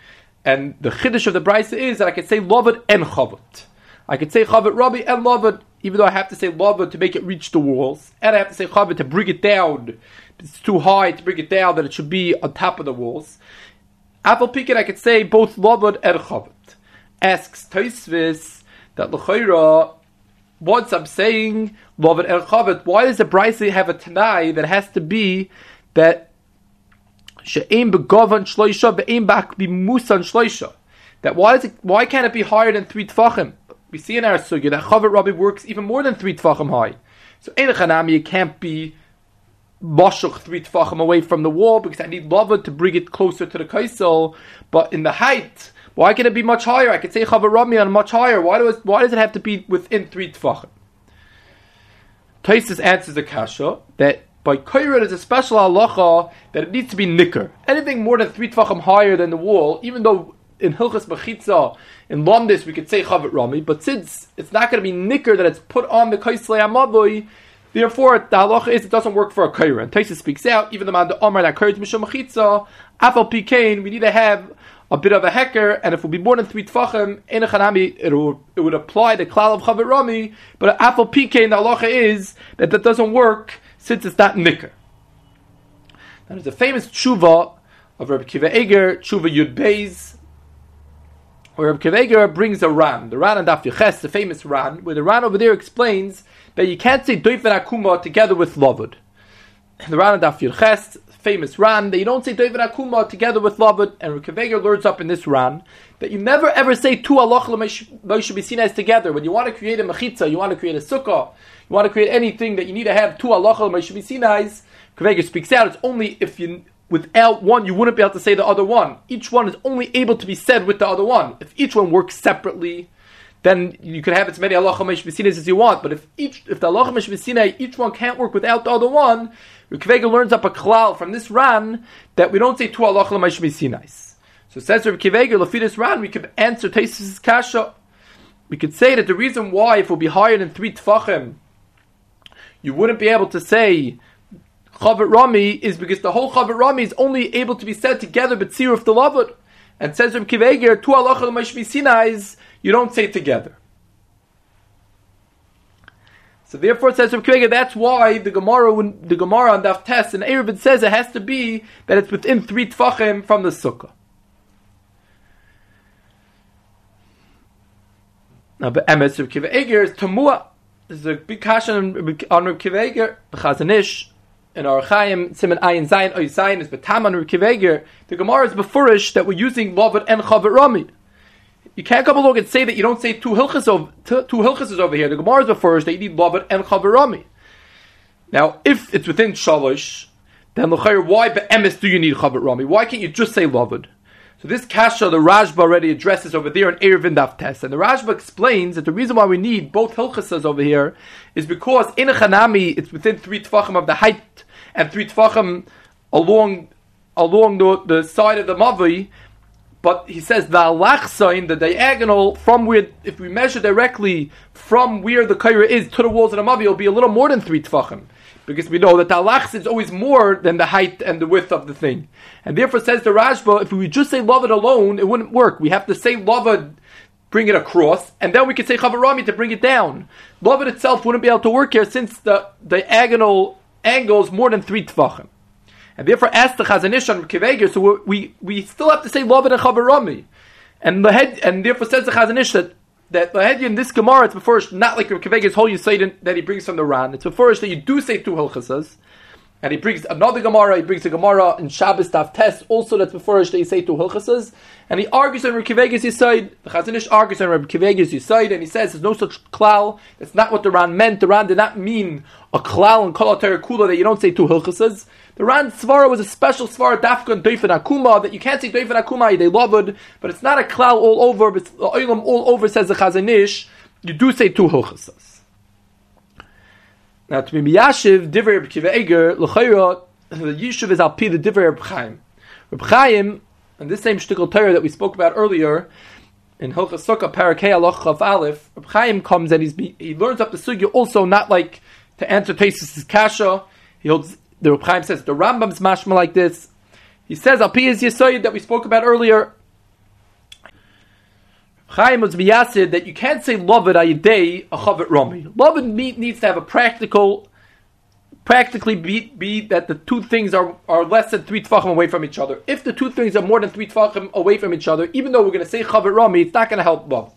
And the chiddush of the brisa is that I can say lovad and chavot. I could say chavot rami and lovad, even though I have to say lovad to make it reach the walls, and I have to say chavot to bring it down. It's too high to bring it down; that it should be on top of the walls. Apple pikin, I could say both lovad and chavot. Asks Taisvis that l'chayra. Once I'm saying chavot, why does the brisa have a tanai that has to be that she'im shloisha be'im bak shloisha. That why is it, why can't it be higher than three tfachim? We see in our sugya that chaver rami works even more than three tfachim high. So in it can't be moshuch three tfachim away from the wall because I need lavud to bring it closer to the kaisel. But in the height, why can it be much higher? I could say chaver rami on much higher. Why does why does it have to be within three tfachim? Taisus answers the kasha that by Kairat is a special halacha that it needs to be nicker. Anything more than three tefachim higher than the wall, even though in Hilchas Mechitza, in Lomdis, we could say Chavit Rami, but since it's not going to be nicker that it's put on the Kaislei Amavoi, therefore the halacha is it doesn't work for a Kaira. Taisa speaks out, even the man the Omar that Kaira Mishum Mechitza, Afal we need to have a bit of a hecker, and if it would be more than three tfachim, in a chanami, it would, it would apply the klal of chavit rami, but apple pk in the halacha is that that doesn't work since it's not nicker. Now there's a famous tshuva of Rabbi Akiva Eiger, tshuva Yud Beis, where Rabbi Akiva Eiger brings a ran, the ran and Daf Yoches, the famous ran, where the ran over there explains that you can't say doifen akuma together with lavud. The ran and Daf Yoches famous Ran that you don't say David Akuma together with Lavad, and Rekaveger learns up in this Ran that you never ever say two be seen as together. When you want to create a mechitza, you want to create a sukkah, you want to create anything that you need to have two be seen as. Rekaveger speaks out. It's only if you without one, you wouldn't be able to say the other one. Each one is only able to be said with the other one. If each one works separately, then you can have as many Allah Meshvisinas as you want. But if each if the Allah Meshvisina, each one can't work without the other one, Rikvega learns up a klal from this ran that we don't say two Allah Meshvisinais. So says Rabbi Kivega, Lafidus ran, we could answer Taisis Kasha. We could say that the reason why, if it will be higher than three tfachim, you wouldn't be able to say Chavit Rami is because the whole Chavit Rami is only able to be said together but Tziruf the Lavut. And says Rabbi Kiveger, two Allah Meshvisinais, you don't say together. So therefore, it says Rav Kvega, that's why the Gemara, when the Gemara on Daf Test and Erevin says it has to be that it's within three tfachim from the sukkah. Now, but Emes Rav Kiva Eiger is Tamua. There's a big kasha on Rav Kiva Eiger, Chazanish, in our Chaim, Simon Ayin Zayin, Oy Zayin is Batam on Rav Kiva Eiger. The Gemara is befurish that we're using Lavat and Chavit Rami. You can't come along and say that you don't say two hilchas over two, hilchas over here. The Gemara is refers that you need lavat and chavarami. Now, if it's within shalosh, then l'chayr, why be'emes do you need chavarami? Why can't you just say lavat? So this kasha, the Rashba already addresses over there in Erevin Daf Test, and the Rashba explains that the reason why we need both hilchasas over here is because in a chanami it's within three tfachim of the height and three tfachim along along the, the side of the mavi, but he says the alachsain, the diagonal from where, if we measure directly from where the kaira is to the walls of the mavi, it'll be a little more than three tfachim. Because we know that the alachs is always more than the height and the width of the thing. And therefore says the Rashba, if we just say love it alone, it wouldn't work. We have to say lavad, bring it across, and then we could say chavarami to bring it down. Love it itself wouldn't be able to work here since the diagonal angle is more than three tfachim and therefore ask the Chazon Ish on Kiveger, so we, we still have to say Lavan and Chavarami. And the head, and therefore says the Chazon Ish that that the head in this Gemara it's before not like Kiveger's whole Yisaidin that he brings from the Ran. It's before that you do say two hilchasas. And he brings another Gemara, he brings a Gemara in Shabbos Daf Test, also that's before that you say two hilchasas. And he argues on Rabbi Kiveger's Yisaid, the Chazon Ish argues on Rabbi Yisaid, and he says there's no such klal, that's not what the Ran meant. The Ran did not mean a klal and kol kula that you don't say two hilchasas. The Ran Svara was a special Svara and Doifin Akuma that you can't say Doifin Akuma, they loved, but it's not a cloud all over, but Oilam all over says the Chazon Ish, you do say two hilchasas. Now to be Miyashiv, Divrei Reb Kiva Eger, L'chayra, the Yishuv is Alpi the Divrei Reb Chaim. Reb Chaim, and this same shtickle Torah that we spoke about earlier, in Hilchas Sukkah, Parakei Aloch Chav Aleph, Reb Chaim comes and he's, he learns up the sugya also not like to answer Tesis' kasha. He holds the Reb says the Rambam's mashma like this. He says Al Piyaz Yisoyid that we spoke about earlier. Chaim was miyasid that you can't say love it ayidei a chavet rami. Love it needs to have a practical, practically be, be that the two things are, are less than three tefachim away from each other. If the two things are more than three tefachim away from each other, even though we're going to say chavet rami, it's not going to help love.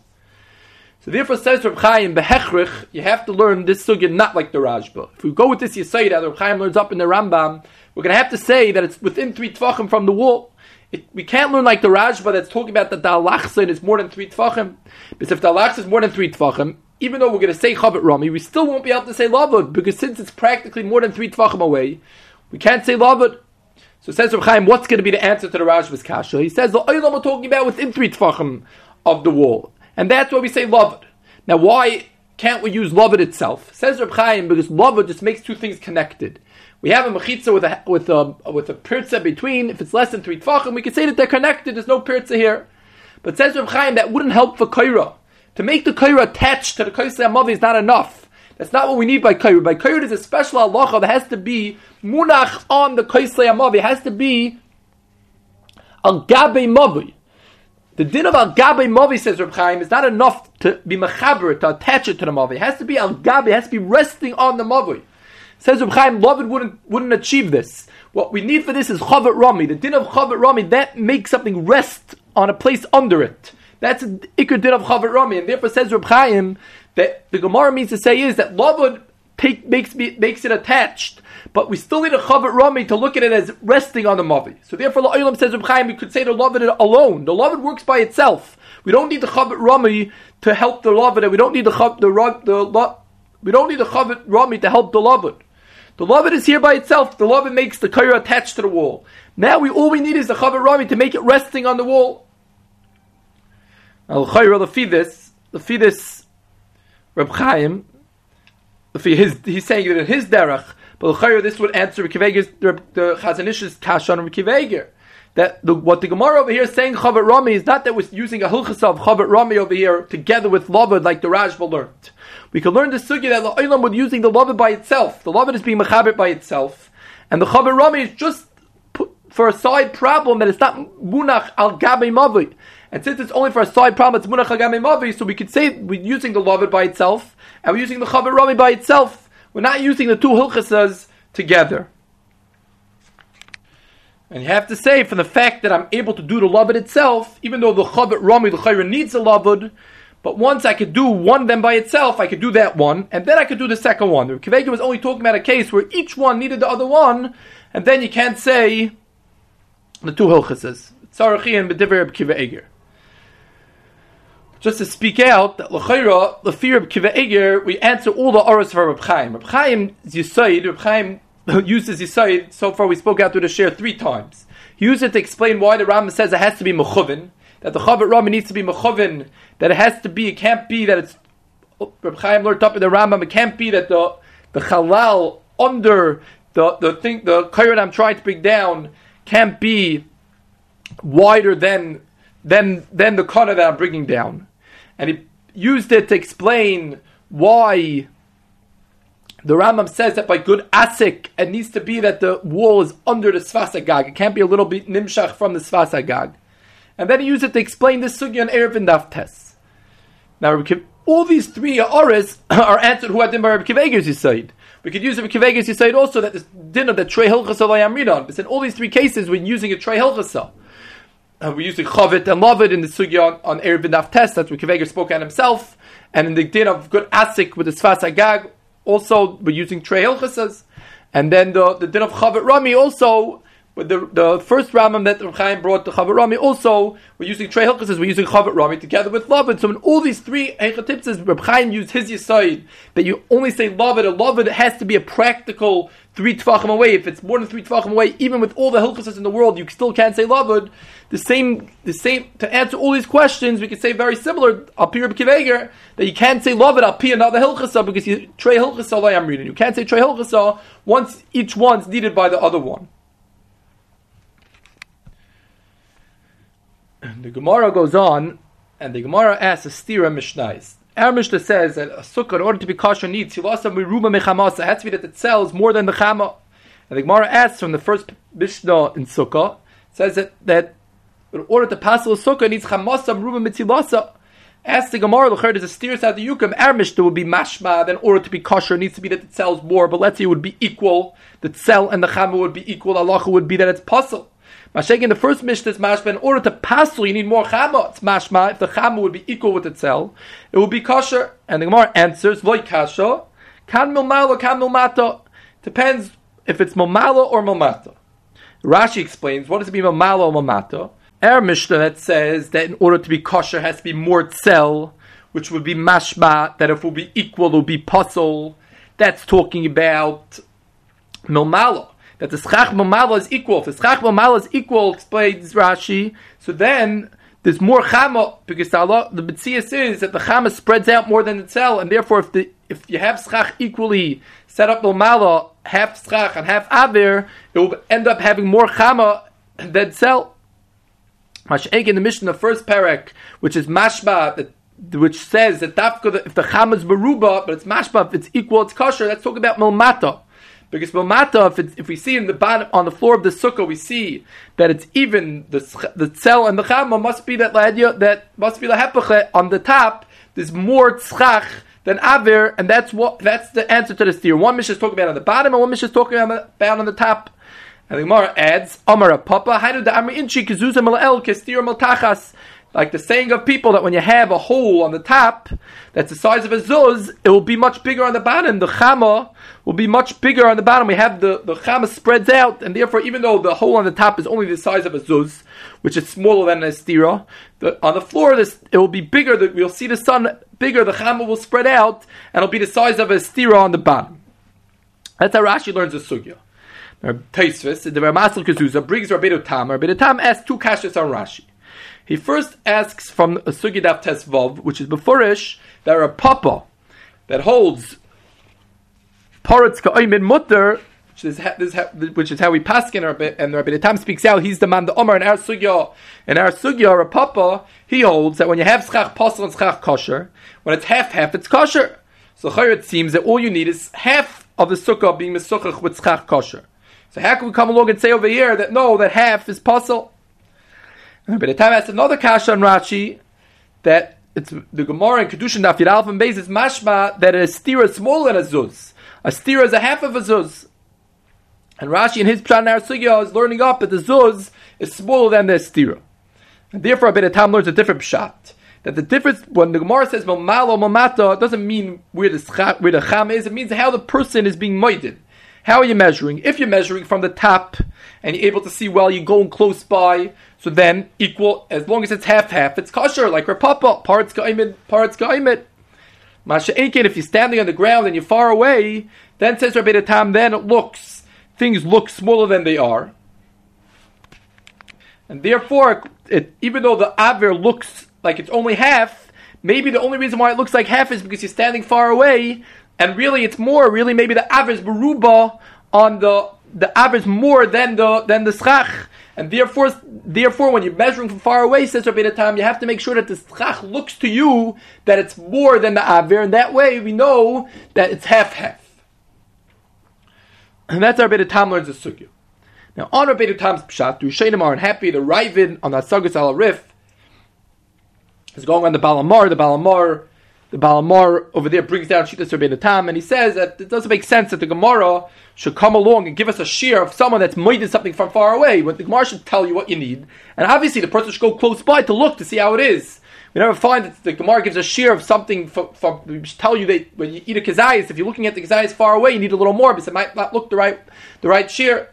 So therefore says Reb Chaim behechrich, you have to learn this sugya not like the Rashba. If we go with this Yisayid that Reb Chaim learns up in the Rambam, we're going to have to say that it's within three tefachim from the wall. It, we can't learn like the Rashba that's talking about that the alachsin is more than three tefachim. Because if the is more than three tefachim, even though we're going to say chavet rami, we still won't be able to say lavud because since it's practically more than three tefachim away, we can't say lavud. So says Reb Chaim, what's going to be the answer to the Rashba's kasha? He says the oilam are talking about within three tefachim of the wall. And that's why we say love it. Now, why can't we use love it itself? Says Reb Chaim, because love it just makes two things connected. We have a mechitza with a with a with a pirza between. If it's less than three tefachim, we can say that they're connected. There's no pirza here. But says Reb Chaim that wouldn't help for Kaira. To make the Kaira attached to the Kaisei Amavi is not enough. That's not what we need by Kaira. By Kaira, is a special halacha that has to be munach on the Kaisei Amavi. It has to be al gabe mavi. The din of al gabe mavi says Reb Chaim is not enough to be mechaber to attach it to the mavi. It has to be al gabe. It has to be resting on the mavi. Says Reb Chaim, Lavid wouldn't wouldn't achieve this. What we need for this is chavet rami. The din of chavet rami that makes something rest on a place under it. That's the ikr din of chavet rami, and therefore says Reb Chaim that the Gemara means to say is that Lavid take makes makes it attached but we still need a chavet rami to look at it as resting on the mavi. So therefore, La'ilam says Reb Chaim, we could say the lavid alone. The lavid works by itself. We don't need the chavet rami to help the lavid, and we don't need the chav, the, the, the we don't need the chavet rami to help the lavid. The lavid is here by itself. The lavid makes the kaira attached to the wall. Now we all we need is the chavet rami to make it resting on the wall. Al chayra lefi this, lefi this, Reb Chaim, his, he's saying that in his derech but this would answer Rikiveger's, the, Chazon Ish's Kashan on Rikiveger. That the, what the Gemara over here is saying Chavat Rami is not that we're using a Hilchas of Chavat Rami over here together with Lavud like the Rajva learned. We can learn the Sugya that La'ilam would using the Lavud by itself. The Lavud is being Mechabit by itself. And the Chavat Rami is just for a side problem that it's not Munach al Gabe Mavi. And since it's only for a side problem, it's Munach al Gabe Mavi, so we could say we're using the Lavud by itself, and we're using the Chavat Rami by itself. We're not using the two hilchasas together. And you have to say, from the fact that I'm able to do the labud itself, even though the chavit rami, the chayra needs a labud, but once I could do one of them by itself, I could do that one, and then I could do the second one. The Kivega was only talking about a case where each one needed the other one, and then you can't say the two hilchasas. Tzarachi and B'diver Kivega just to speak out that l'chayra the fear of kiva eger we answer all the oras for Reb Chaim. Reb Chaim Yisoid, Reb Chaim *laughs* uses Yisoid. So far, we spoke out through the share three times. He used it to explain why the Rambam says it has to be mechovin. That the Chavet Rambam needs to be mechovin. That it has to be. It can't be that it's. Reb Chaim learned up in the Rambam. It can't be that the the halal under the the thing the kayrat I'm trying to bring down can't be wider than than than the kana that I'm bringing down and he used it to explain why the Rambam says that by good asik, it needs to be that the wall is under the svasagag. It can't be a little bit nimshach from the svasagag. And then he used it to explain the sugya and Erev Daftes. Now, all these three aras *coughs* are answered who had been by Rabbi Kiveger's Yisaid. We could use Rabbi Kiveger's Yisaid also that this dinner that Trey Hilchasa Layamridon. But in all these three cases, we're using a Trey uh, we're using Chavit and Lavit in the Sugya on, on Erev test. That's what Kiveger spoke at himself. And in the din of good Asik with the Sfas Agag, also we're using Trey. And then the, the din of Chavit Rami also but the, the first Rambam that Rav Chaim brought to Chavit Rami also, we're using Trey Hilchas, we're using Chavit Rami together with Lavid. So in all these three Hechatipses, Rav Chaim used his Yisoid, that you only say Lavid, a Lavid has to be a practical three Tvachim away. If it's more than three Tvachim away, even with all the Hilchas in the world, you still can't say Lavid. The same, the same, to answer all these questions, we can say very similar, Al Pir Kiveger, that you can't say Lavid, Pir another Hilchasa, because you, Trey Hilchasa, I am reading. You can't say Trey Hilchasa once each one's needed by the other one. The Gemara goes on, and the Gemara asks a stira mishnais. Our Mishnah says that a sukkah, in order to be kosher, needs hilasa miruba mechamasa. It has to be that it sells more than the chama. And the Gemara asks from the first Mishnah in sukkah, says that, that in order to pass a sukkah, needs chamasa miruba mitzilasa. Ask the Gemara, the there's a steer out the Yukim. Our Mishnah would be mashma. That in order to be kosher, it needs to be that it sells more. But let's say it would be equal. The sell and the chama would be equal. Allah would be that it's puzzle. Mashake in the first Mishnah is mashma. In order to passel, you need more chama. It's mashma. If the chama would be equal with itself, it would be kosher. And the Gemara answers, voy kasha, kan milmalo, kan milmato. Depends if it's milmalo or milmato. Rashi explains, what does it mean milmalo or milmato? Our Mishnah that says that in order to be kosher has to be more tzel, which would be mashma, that if it would be equal, it would be puzzle. That's talking about milmalo that the schach mamala is equal. If the schach mamala is equal, explains Rashi, so then there's more chama because the Allah, the mitzias is that the chama spreads out more than the tzel, and therefore if the if you have schach equally set up mamala, half schach and half aver, it will end up having more chama than tzel. Mash'eg in the mission, the first parak, which is mashba, which says that if the cham is beruba, but it's mashba, if it's equal, it's kosher, let's talk about milmata. Because milmata, if, if we see in the bottom, on the floor of the sukkah, we see that it's even, the, the cell and the chama must be that, that must be the hepache, on the top, there's more tzchach, than aver, and that's what that's the answer to this steer. One mission is talking about on the bottom, and one mission is talking about on the top. And the Gemara adds, Amara Papa, Haidu da Amri Inchi Kizuzam El Kestir Maltachas. Like the saying of people that when you have a hole on the top that's the size of a zuz, it will be much bigger on the bottom. The chama will be much bigger on the bottom. We have the, the chama spreads out, and therefore, even though the hole on the top is only the size of a zuz, which is smaller than an estira, the, on the floor, this it will be bigger. The, we'll see the sun bigger. The chama will spread out, and it'll be the size of a estira on the bottom. That's how Rashi learns the sugya. Taisvis, the Ramasal Kazuza brings Rabbeinu Tam. Rabbeinu Tam asks two kashas on Rashi. He first asks from a Sugidav Tesvov, which is Befurish, that a papa that holds Paretz Ka'imid Mutter, which is, this, which is how we paskin our bit, and Rabbi Tam speaks out. He's the man, the Omar in our sugya. In our sugya, a papa he holds that when you have schach posel and schach kosher, when it's half half, it's kosher. So it seems that all you need is half of the sukkah being mesuchach with schach kosher. So how can we come along and say over here that no, that half is puzzle? But the time has another kasha on Rashi that it's the Gemara in Kedushin Daf Yud and Beis is mashma that a steer is smaller than a zuz. A steer is a half of a zuz. And Rashi in his Pshan Sugya is learning up that the zuz is smaller than the steer. And therefore, a bit time learns a different pshat. That the difference when the Gemara says "mamalo mamata" doesn't mean where the where the cham is. It means how the person is being moided. How are you measuring? If you're measuring from the top and you're able to see while you're going close by, so then equal, as long as it's half half, it's kosher, like Rapapa, parts ga'imid, parts ga'imid. Masha Aikin, if you're standing on the ground and you're far away, then says Rabbi Tam, then it looks, things look smaller than they are. And therefore, it, even though the Aver looks like it's only half, maybe the only reason why it looks like half is because you're standing far away, and really it's more, really maybe the average beruba on the the average more than the than the schach. And therefore, therefore, when you're measuring from far away, says Rabbi Tam, you have to make sure that the schach looks to you that it's more than the aver, and that way we know that it's half half. And that's our Rabbi Tam learns the sugya. Now, on Rabbi Tam's pshat, the Rishonim are unhappy. The Ravid on the Sagas al Rif is going on the Balamar. The Balamar the Balamar over there brings down Shitas Rabbeinu Tam, and he says that it doesn't make sense that the Gemara should come along and give us a shear of someone that's moided something from far away. When the Gemara should tell you what you need, and obviously the person should go close by to look to see how it is. We never find that the Gemara gives a shear of something from. we tell you that when you eat a kazayas, if you're looking at the kazayas far away, you need a little more because it might not look the right the right shear.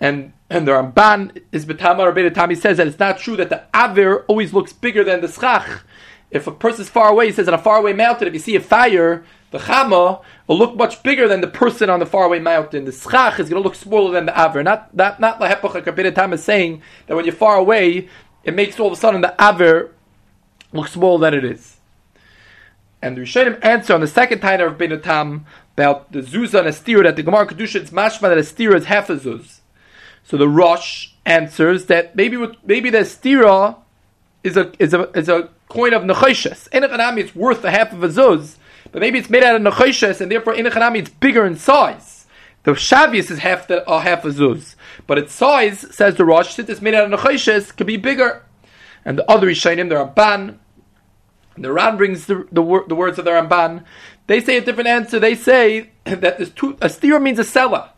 And and the Ramban is B'tamar Rabbeinu Tam. He says that it's not true that the Avir always looks bigger than the Schach if a person's far away, he says on a faraway mountain, if you see a fire, the chama will look much bigger than the person on the faraway mountain. The schach is going to look smaller than the aver. Not not like Hepach Time is saying that when you're far away, it makes all of a sudden the aver look smaller than it is. And the Rishonim answer on the second time of Ben Tam about the zuzah and a steer that the Gemara Kedusha is mashma that a steer is half a zuz. So the Rosh answers that maybe maybe the stira is a is a is a coin of nechoshes. In it's worth a half of a zuz, but maybe it's made out of nechoshes, and therefore in it's bigger in size. The shavius is half the uh, half a zuz, but its size, says the Rosh, since it's made out of nechoshes, could be bigger. And the other Rishonim, the Ramban, the Ran brings the, the, the, words of the Ramban. They say a different answer. They say *coughs* that two, a steer means a seller.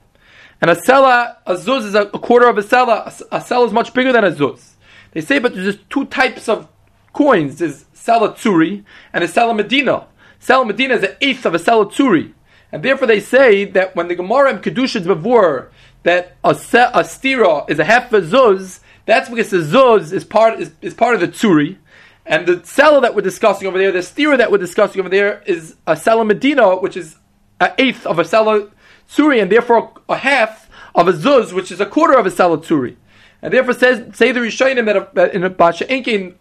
And a seller, a zuz is a, a quarter of a seller. A, a is much bigger than a zuz. They say, but there's just two types of coins is Salatsuri and a Salamedina. Salamedina is an eighth of a Salatsuri. And therefore they say that when the Gemara in Kedusha before that a, se- a stira is a half a zuz, that's because the zuz is part is, is part of the tsuri, and the seller that we're discussing over there, the stira that we're discussing over there, is a seller medina, which is an eighth of a seller tsuri, and therefore a half of a zuz, which is a quarter of a seller tsuri. And therefore says say the Rishonim that, that in a Basha Enkin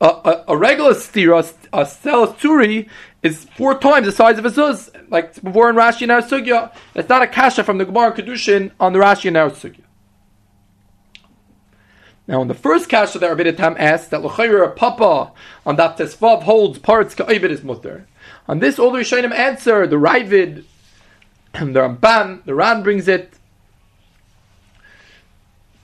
a, a, a, regular stira, a, a turi, is four times the size of a zuz, like before in Rashi and sugya. It's not a kasha from the Gemara Kedushin on the Rashi and sugya. Now, in the first kasha that Rabbi Tam asked, that L'chayra Papa on that Tesvav holds parts Ka'ibid is mutter. On this, all the Rishonim answer, the Ravid, *clears throat* the Ramban, the Ran brings it,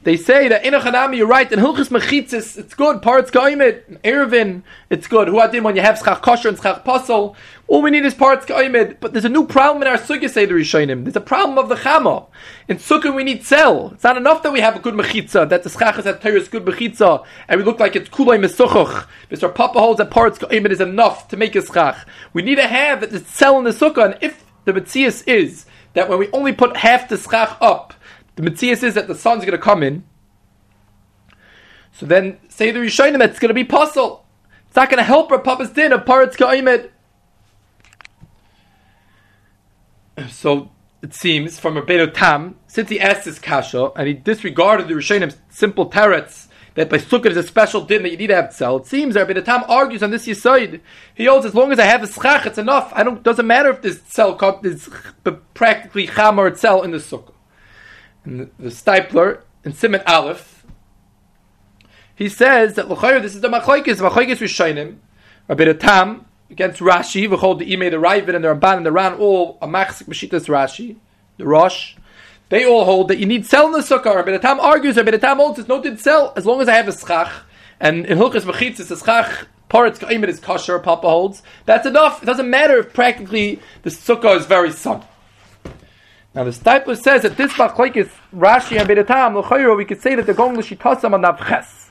they say that in a chanami you're right. In hilchis mechitzis, it's good. Parts ka'imid, ervin, it's good. Who adin when you have schach kosher and schach pasol. All we need is parts ka'imid. But there's a new problem in our sukkah. Say the rishonim. There's a problem of the chama. In sukkah we need sel. It's not enough that we have a good mechitza. That the schach is at is good mechitza, and we look like it's kulay mesuchach. Mr. Papa holds that parts ka'imid is enough to make a schach. We need to have that the sel in the sukkah. And if the mitzias is that when we only put half the schach up the Matthias is that the sun's going to come in. So then, say the Rishonim it's going to be puzzle. It's not going to help our Papa's din of Paretz Ka'imed. So it seems from Rabbeinu Tam, since he asked this kasha and he disregarded the Rishonim's simple teretz that by sukkah is a special din that you need to have tzel. It seems Rabbeinu Tam argues on this yisoid. He holds as long as I have a schach, it's enough. I don't. Doesn't matter if this tzel is practically cham or tzel in the sukkah the, the Stipler in Simon Aleph, he says that this is the machlokes machlokes rishonim, Rabbi Tam against Rashi, v'chol the Imei the Ravid and the Ramban and the Ran all a machzik b'shitas Rashi, the Rosh. They all hold that you need sell in the sukkah. Rabbi Tam argues. Rabbi Tam holds it's no did sell as long as I have a schach and in Hilchas Mechitz it's a schach. Paretz Kaimet is kosher. Papa holds that's enough. It doesn't matter if practically the sukkah is very sun. Now the Stipler says that this machlekes Rashi and Bedatam l'chayro we could say that they're going l'shitasam on Navches.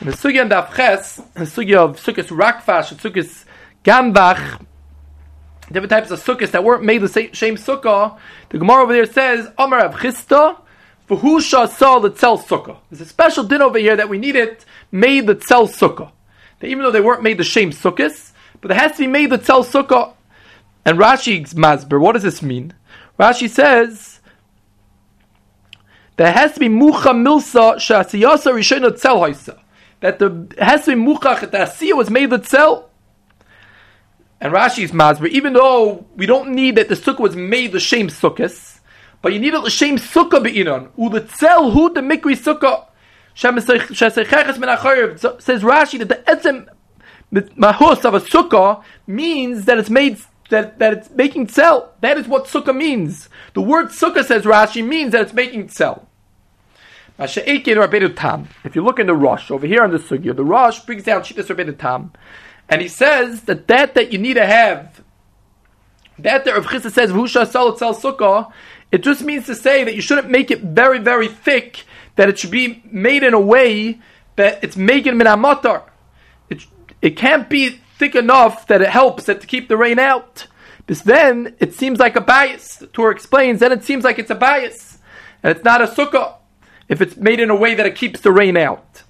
In the sugya on Navches, the sugya of sukkahs rakfash and sukkahs gambach, different types of sukkahs that weren't made the same sukkah. The Gemara over there says Amar of Chista v'husha saw the tzel sukkah. There's a special din over here that we need it made the tzel sukkah. That even though they weren't made the same sukkahs, but it has to be made the tzel sukkah. And Rashi's masber, what does this mean? Rashi says there has to be mucha milsa shasiyasa rishona tzel hoisa. That the has to be mucha that the was made with tzel. And Rashi's masber, even though we don't need that the sukkah was made the same sukkahs, but you need it the same sukkah be'inon. U the tzel hu the mikri sukkah. Says Rashi that the etzem mahus of a sukkah means that it's made that, that it's making tzel. That is what sukkah means. The word sukkah, says Rashi, means that it's making tzel. If you look in the Rosh, over here on the Sugya, the Rosh brings down Shittas Rabbeinu Tam, and he says that that that you need to have, that the Rav Chisda says, Vusha Sal Sukkah, it just means to say that you shouldn't make it very, very thick, that it should be made in a way that it's making min It, it can't be thick enough that it helps it to keep the rain out. Because then it seems like a bias. The Torah explains, then it seems like it's a bias. And it's not a sukkah if it's made in a way that it keeps the rain out.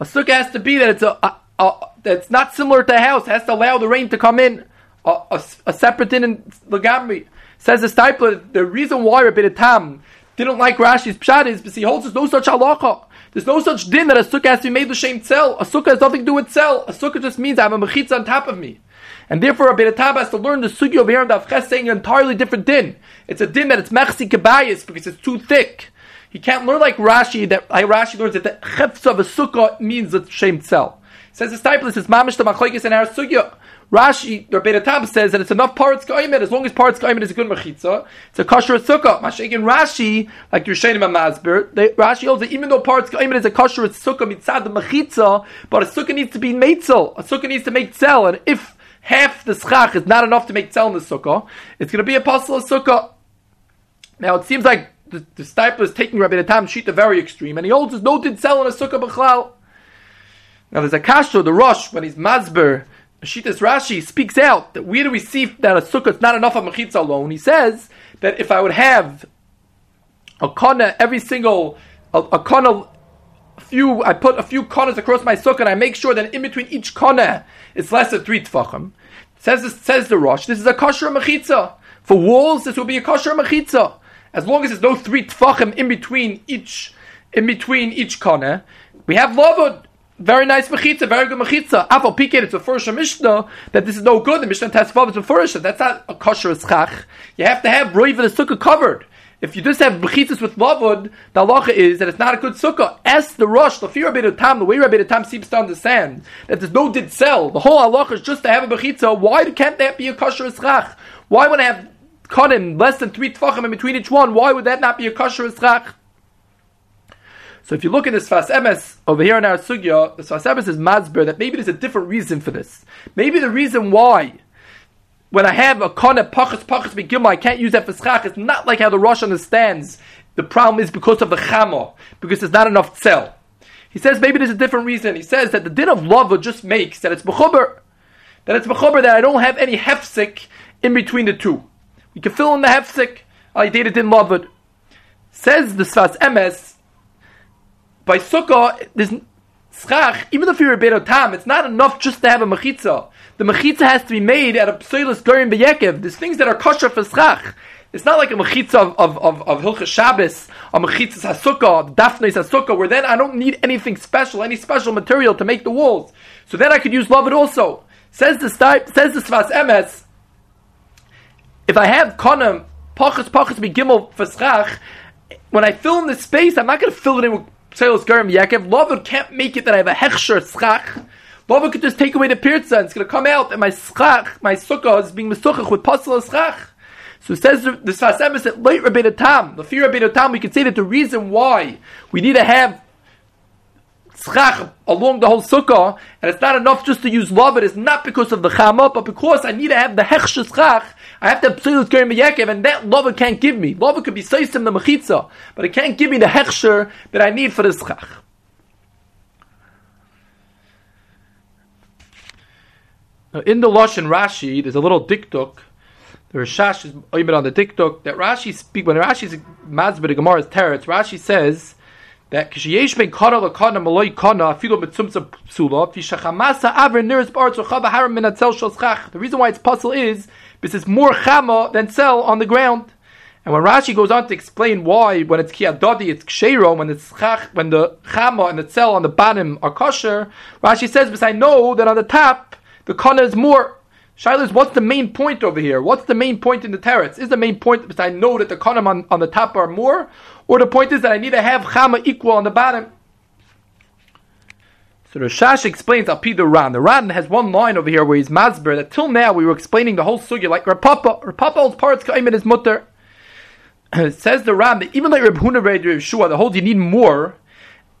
A sukkah has to be that it's a, a, a that's not similar to a house. It has to allow the rain to come in. A, a, a separate din in Lagamri. Says the Stipler, the reason why Rabbi Tam didn't like Rashi's pshat is because he holds there's no such halacha. There's no such din that a sukkah has to be made the same tzel. A sukkah has nothing to do with tzel. A sukkah just means I have a mechitza on top of me. And therefore, Rabbi Tam has to learn the sugi here in Davches saying an entirely different din. It's a din that it's mechsi kebayis because it's too thick. He can't learn like Rashi that like Rashi learns that the chefs of a sukkah means the same tzel. Says the Stipler says mamish the machlokes in our sugya. Rashi, the Rebbe Tam says that it's enough parts kaimet as long as parts kaimet is a good mechitza. It's a kosher sukkah. Mashiach Rashi, like you're saying in Mazber, Rashi holds that even though parts kaimet is a kosher sukkah mitzad the mechitza, but a sukkah needs to be meitzel. A sukkah needs to make tzel, and if half the schach is not enough to make tzel in the sukkah, it's going to be a puzzle of sukkah. Now it seems like the, the Stipler is taking Rabbi Tam sheet the very extreme, and he holds his noted tzel in a sukkah b'chlal. Now there's a kasho, the rush when he's Mazber, Shitas Rashi speaks out that where do we see that a sukkah is not enough of mechitza alone? He says that if I would have a kana every single a, a kana few I put a few kanas across my sukkah and I make sure that in between each kana it's less than three tfachim. Says says the Rosh, this is a kosher mechitza. For walls, this will be a kosher mechitza. As long as there's no three tfachim in between each in between each kana, we have lavud. Very nice mechitza, very good mechitza. Afal piket, it's a first Mishnah that this is no good. The Mishnah Tesvav is a first. That's not a kosher schach. You have to have roiv the sukkah covered. if you just have bechitzas with lavud, the halacha is that it's not a good sukkah. Ask the rush, the fear of tam, the way Rabbi Tam seems to understand that there's no did sell. The whole halacha is just to have a bechitza. Why can't that be a kosher eschach? Why would I have cut him less than three tefachim in between each one? Why would that not be a kosher eschach? So if you look at this Sfas Emes over here in our sugya, the Sfas Emes is mazber that maybe there's a different reason for this. Maybe the reason why when I have a kone pachas pachas begimel, I can't use that for schach. It's not like how the Rosh understands. The problem is because of the chama, because there's not enough tzel. He says maybe there's a different reason. He says that the din of lava just makes that it's mechuber, that it's mechuber that I don't have any hefsik in between the two. We can fill in the hefsik. I did it in lava. Says the Sfas Emes by sukkah, there's schach, even if you're a bit tam, it's not enough just to have a mechitza. The mechitza has to be made at a psoilus gorim beyekev. There's things that are kosher for schach. It's not like a mechitza of, of, of, of Hilchas Shabbos, a mechitza hasukah, dafnes hasukah, where then I don't need anything special, any special material to make the walls. So then I could use love it also. Says the says the Sfas Emes, if I have konam, pachas pachas be gimel for schach, when I fill in the space, I'm not going to fill it in with Tzelos Garim Yaakov, Lavan can't make it that I have a Hechsher Schach. Lavan could just take away the Pirza and it's going to come out and my Schach, my Sukkah is being Mesuchach with Pasal Schach. So it says the Sfas Emes that late Rabbeinu Tam, the fear Rabbeinu Tam, we could say that the reason why we need to have schach along the whole sukkah, and it's not enough just to use love. It is not because of the chama, but because I need to have the hechsh schach. I have to have psilus gerim beyekev, and that love can't give me. Love could be seisim the mechitza, but it can't give me the hechsher that I need for the schach. Now, in the Lashon Rashi, there's a little diktuk. The Rashash is even on the diktuk that Rashi speak when Rashi is the Gemara's teretz. Rashi says that. The reason why it's puzzle is because it's more chama than cell on the ground. And when Rashi goes on to explain why, when it's kiadodi, it's kshero, when it's chach, when the chama and the cell on the bottom are kosher, Rashi says, because I know that on the top, the kana is more. Shilas, what's the main point over here? What's the main point in the teretz? Is the main point because I know that the kanim on, on the top are more, or the point is that I need to have chama equal on the bottom? So the Shash explains Al the Ran. The Ran has one line over here where he's Mazber that till now we were explaining the whole sugya like Rapapa. Rapapa holds parts Kaimin his mutter. *clears throat* says the Ran that even like Reb Huna Reb Shua, the whole you need more.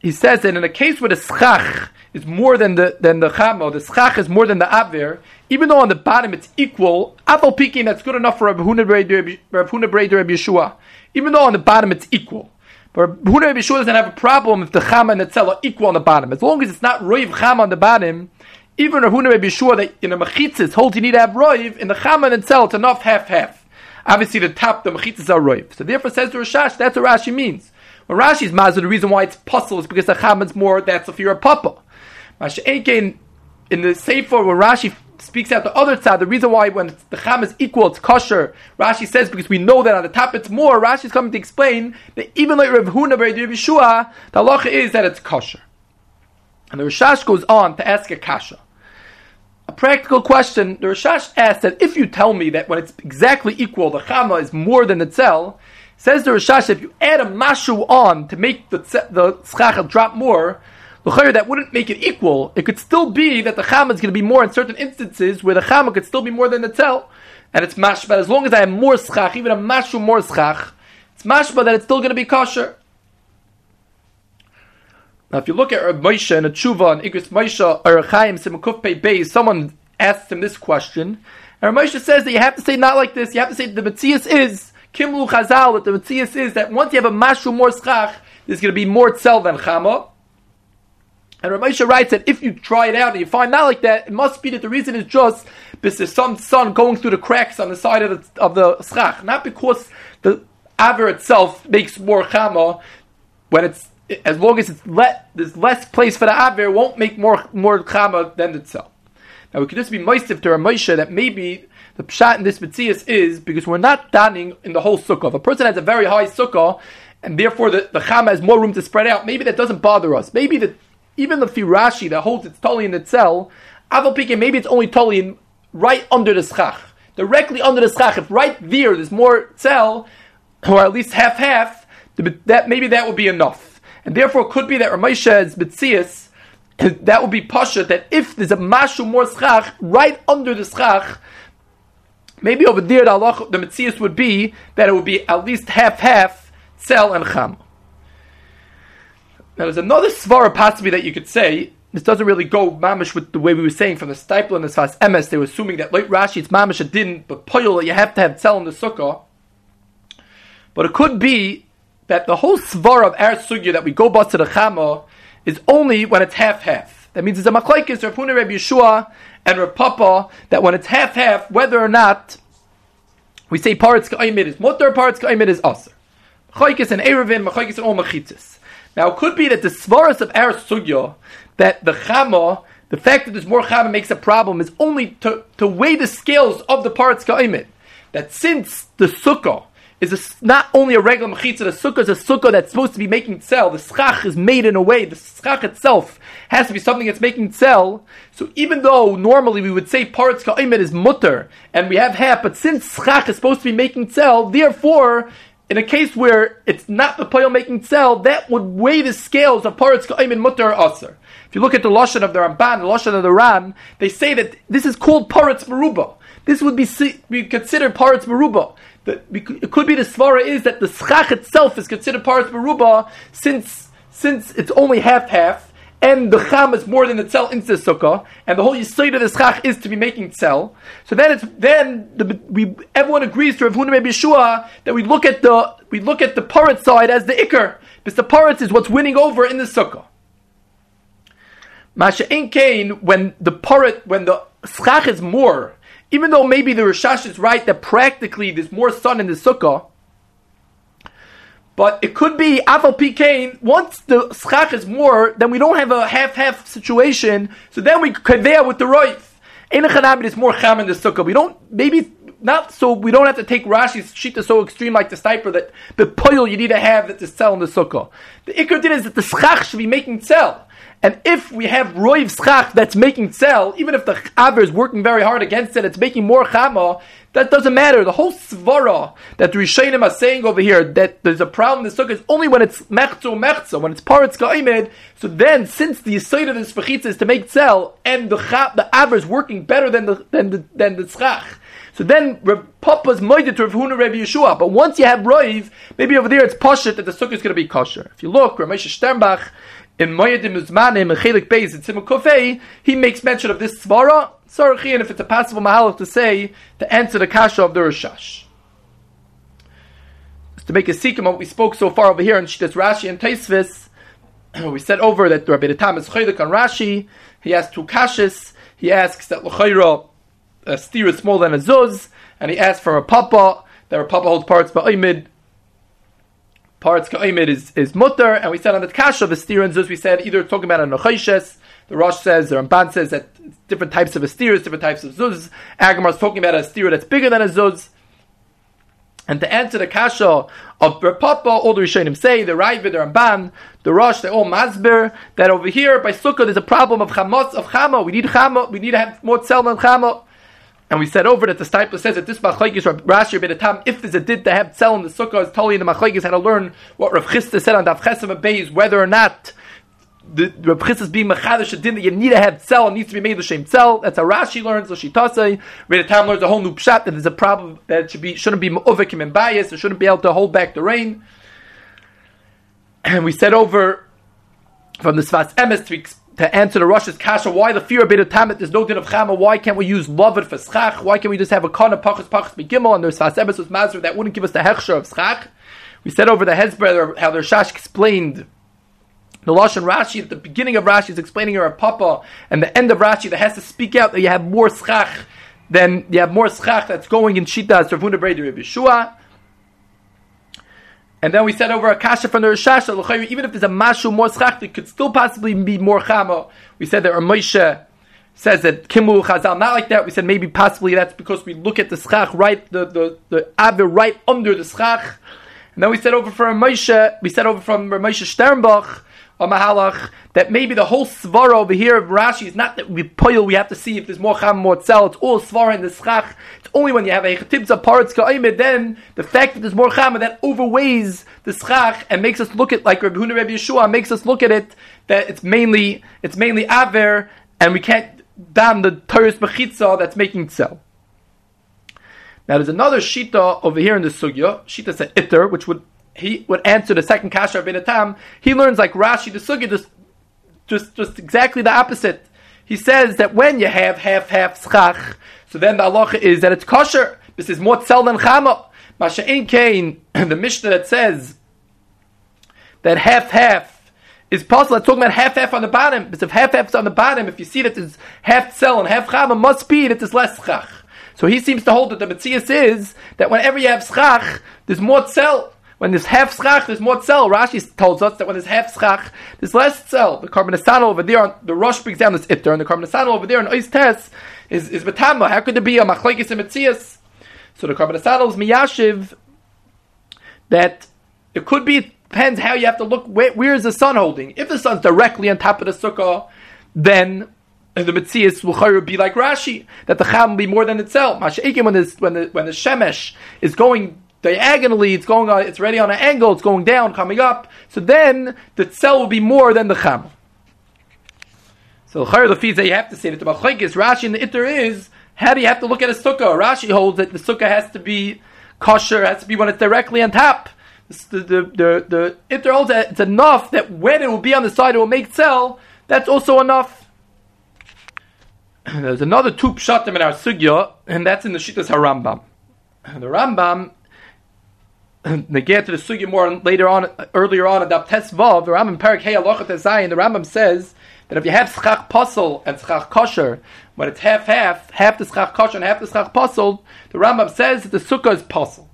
He says that in a case where the schach is more than the than the chamo, the schach is more than the aver, even though on the bottom it's equal, apple peaking that's good enough for Reb Huna Reb Yeshua even though on the bottom it's equal. But Huna Yeshua doesn't have a problem if the Chama and the Tzela are equal on the bottom. As long as it's not Roiv Chama on the bottom, even Huna Yeshua that in a Mechitzis holds you need to have Roiv, in the Chama and the Tzela it's enough half-half. Obviously the top, the Mechitzis are Roiv. So therefore says the Rashash, that's what Rashi means. When Rashi's mazur, the reason why it's puzzle is because the Chama is more, that's if you're a Papa. In the Sefer, when Rashi speaks out the other side. The reason why when the cham is equal, it's kosher. Rashi says because we know that on the top it's more. Rashi is coming to explain that even like Rav Huna Rav Yeshua, the halacha is that it's kosher. And the Rashash goes on to ask a kasha. A practical question. The Rashash asks that if you tell me that when it's exactly equal, the chama is more than the tzel, says the Rashash, if you add a mashu on to make the the schach drop more, that wouldn't make it equal. It could still be that the chama is going to be more in certain instances where the chama could still be more than the tel, and it's mashba. As long as I have more schach, even a mashu more schach, it's mashba that it's still going to be kosher. Now, if you look at Reb Moshe and a tshuva and Igros Moshe or Chaim Simakuf Beis, someone asks him this question, and Reb Moshe says that you have to say not like this. You have to say the Matthias is Kimlu Chazal. That the Matthias is that once you have a mashu more schach, there's going to be more tzel than chama. And Ramesha writes that if you try it out and you find not like that, it must be that the reason is just because there's some sun going through the cracks on the side of the, of the schach, not because the aver itself makes more chama when it's as long as it's let there's less place for the aver, won't make more more chama than itself. Now we could just be moistif to Ramesha that maybe the pshat in this mitzias is because we're not daning in the whole sukkah. If a person has a very high sukkah and therefore the, the chama has more room to spread out, maybe that doesn't bother us. Maybe the even the Firashi that holds it's totally in itself, Aval Pike, maybe it's only totally in right under the schach. Directly under the schach, if right there there's more cell, or at least half half, that maybe that would be enough. And therefore, it could be that Ramesha is Betzias, *coughs* that would be Pasha, that if there's a Mashu more Schach, right under the Schach, maybe over there the, Allah, the would be that it would be at least half half Tzel and Cham. Now there's another svara possibly that you could say. This doesn't really go mamish with the way we were saying from the Stipler and the Sfas Emes. They were assuming that like Rashi it's mamish it didn't, but poyol you have to have tzel in the sukkah. But it could be that the whole svara of our sugya that we go bust to the chama is only when it's half half. That means it's a machlekes Rav Huna Reb Yeshua and Rav Papa that when it's half half, whether or not we say parts ka'imid is mutter, parts ka'imid is aser. Machlekes and erevin, machlekes and all machitzis. Now it could be that the svaras of our sugya that the chama, the fact that there's more chama makes a problem is only to, to weigh the scales of the parts ka'imid. That since the sukkah is a, not only a regular mechitza. The sukkah is a sukkah that's supposed to be making sell. The schach is made in a way. The schach itself has to be something that's making sell. So even though normally we would say parts ka'imet is mutter and we have half, but since schach is supposed to be making sell, therefore. In a case where it's not the poil making sell, that would weigh the scales of parts ka'imet mutter or aser. If you look at the lashon of the Ramban, the lashon of the Ran, they say that this is called paritz meruba. This would be, be considered paritz meruba it could be the svara is that the schach itself is considered part of Baruba since since it's only half half and the cham is more than the tzel into the sukkah, and the whole yisoid of the schach is to be making tzel. So then it's then the, we everyone agrees to Rav Huna Yeshua that we look at the we look at the parat side as the ikr because the parat is what's winning over in the sukkah. Masha Kain when the parat when the schach is more even though maybe the Rashash is right that practically there's more sun in the sukkah, but it could be Afal Pikain, once the schach is more, then we don't have a half-half situation, so then we convey with the roif. Ein is more cham in the sukkah. We don't, maybe not so we don't have to take Rashi's shita so extreme like the sniper that the poil you need to have that to sell in the sukkah. The ikr din is that the schach should be making sell. And if we have roiv schach that's making sell, even if the aver is working very hard against it, it's making more chama, that doesn't matter. The whole svara that the Rishayim are saying over here that there's a problem in the sukkah is only when it's mechzo mechzo, when it's paritz ka'imed. So then, since the yisoid of the spechitza is to make sell, and the the aver is working better than the than the than the schach. So then Papa's moided to Rav Huna Rabbi Yeshua. But once you have roiv, maybe over there it's poshut that the sukkah is going to be kosher. If you look, Ramesh Sternbach in Moedim Uzmanim and Chelik Beis in Tzimah Kofei, he makes mention of this svara. Sorry, and if it's a possible mahalach to say to answer the kasha of the Rashash. To make a sikkim what we spoke so far over here in Shittas Rashi and Taisvis, *clears throat* we said over that Rabbi Tam is chaylik on Rashi. He has two kashas. He asks that l'chayra a steer is smaller than a zuz, and he asks for a papa. That a papa holds parts ba'imid parts ka'imid is, is mutter, and we said on the kasha of a steer and zuz, we said either talking about a nochayshes, the Rosh says, the Ramban says that different types of a steers, different types of zuz. Agamar is talking about a steer that's bigger than a zuz. And to answer the kasha of Papa, all the Rishonim say, the Raiva, the Ramban, the Rosh, they all masber, that over here by Sukkah there's a problem of chamos, of chama. We need chama, we need to have more tzel than chama. And we said over that the Stipler says that this machlekes Rashi Tam, if there's a did to have tzel in the sukkah, is totally in the machlekes had to learn what Rav Chisda said on Daf Beis, whether or not the Rav Chisda being machadish a din that you need to have tzel and needs to be made the same tzel. That's how Rashi learns. So Shitasei Rabbi Tam learns a whole new pshat that there's a problem that should be shouldn't be mu'ovikim and bias. It shouldn't be able to hold back the rain. And we said over from the Sfas Emes to to answer the Russia's kasha, why the fear of beta tamet, there's no din of chama, why can't we use lovet for schach, why can't we just have a kana pachas pachas begimel, and there's fasebes with mazer that wouldn't give us the hechsher of schach. We said over the Hezbollah how the Shash explained the Lashon Rashi at the beginning of Rashi is explaining her papa, and the end of Rashi that has to speak out that you have more schach than you have more schach that's going in Shita as Ravuna Breder Yeshua. And then we said over a kasha from the Rashash, even if there's a mashu more schach, it could still possibly be more chama. We said that Ramosha says that Kimu Chazal, not like that. We said maybe possibly that's because we look at the schach right, the, the, the avir right under the schach. And then we said over from Ramosha, we said over from Ramosha Sternbach, a mahalach that maybe the whole svara over here of Rashi is not that we poil, we have to see if there's more cham, more tzel, it's all svara in the schach. It's only when you have a chetibza parts ka'imid, then the fact that there's more cham, that overweighs the schach and makes us look at, like Rabbi Huna Yeshua, makes us look at it, that it's mainly, it's mainly aver, and we can't damn the Torah's mechitza that's making tzel. Now there's another shita over here in the sugya. Shita said iter, which would he would answer the second kasha of Tam. He learns like Rashi the Sugi, just just just exactly the opposite. He says that when you have half half schach, so then the halacha is that it's kosher. This is more tzel than chama. Masha'in kain, *clears throat* the Mishnah that says that half half is possible. It's talking about half half on the bottom. Because if half half is on the bottom, if you see that it's half tzel and half chama, must be that it's less schach. So he seems to hold that the Metzias is that whenever you have schach, there's more tzel. When there's half schach, there's more tzel. Rashi tells us that when there's half schach, there's less tzel. The Korban over there, on, the Rosh brings down this itter, and the Korban over there on Ois Tes is, is betama. How could there be a machlekes and Metzias? So the Korban is miyashiv that it could be, it depends how you have to look, where, where is the sun holding? If the sun's directly on top of the sukkah, then the Metzias will be like Rashi, that the Cham will be more than itself. When, when the, when the Shemesh is going diagonally, it's going on, it's ready on an angle, it's going down, coming up, so then the Tzel will be more than the Cham. So the fees that you have to say that the Machlekes, Rashi and the Itter is, how do you have to look at a sukkah? Rashi holds that the sukkah has to be kosher, has to be when it's directly on top. The, the, the, the Itter holds that it's enough that when it will be on the side, it will make Tzel, that's also enough. *clears throat* There's another two pshatim in our sugya, and that's in the Shittas HaRambam. The Rambam, *clears throat* they get to the sugya more later on, earlier on in the Rambam Parak Hey Alochat Zayin, the Rambam says that if you have schach posel and schach kosher, when it's half half, half the schach kosher and half the schach posel, the Rambam says that the sukkah is posel.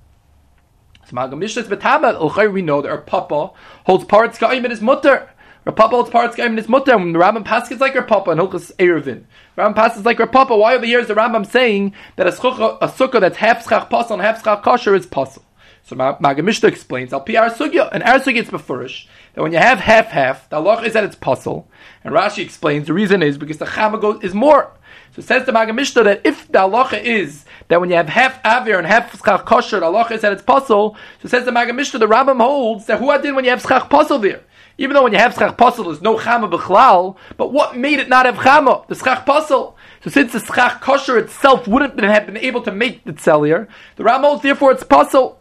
So Maggid Mishneh is betama, we know that Rav Papa holds parts ka'im in his mutter. Papa holds parts ka'im in his mutter. When the Rambam passes like Rav Papa and Hilchas Eruvin. Rambam passes like Rav Papa. Why over here is the Rambam saying that a sukkah, a sukkah that's half schach pasal and half schach kosher is pasal? So Maggid Mishneh explains, Al our sugya, and our sugya is befurish, that when you have half half, the Allah is that it's pasal. And Rashi explains the reason is because the chama goes, is more. So it says the Maggid Mishneh that if the halacha is that when you have half avir and half schach kosher, the halacha is that it's pasal. So it says the Maggid Mishneh, the Rambam holds that who did when you have schach pasal there. Even though when you have schach pasel, there's no chama b'chlal, but what made it not have chama? The schach pasel. So since the schach kosher itself wouldn't have been able to make the tzelier, the Ramos, therefore it's pasel.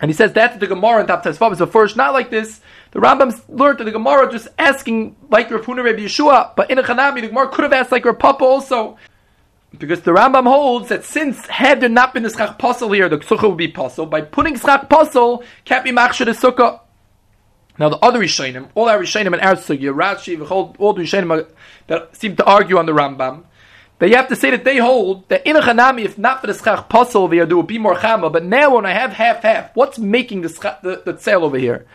And he says that the Gemara in Tap Tesvav is first not like this. The Rambam learned that the Gemara just asking like Rav Huna Rabbi Yeshua, but in a Chanami, the Gemara could have asked like Rav Papa also. Because the Rambam holds that since had there not been the schach pasel here, the sukkah would be pasel. By putting schach pasel, can't be machshir the sukkah. Now the other Rishonim, all our Rishonim and our Sugya, Rashi, all the Rishonim that seem to argue on the Rambam, that you have to say that they hold that in a Chanami, if not for the Schach Pasul there, there would be more Chama, but now when I have half-half, what's making the, schach, the, the tzel over here?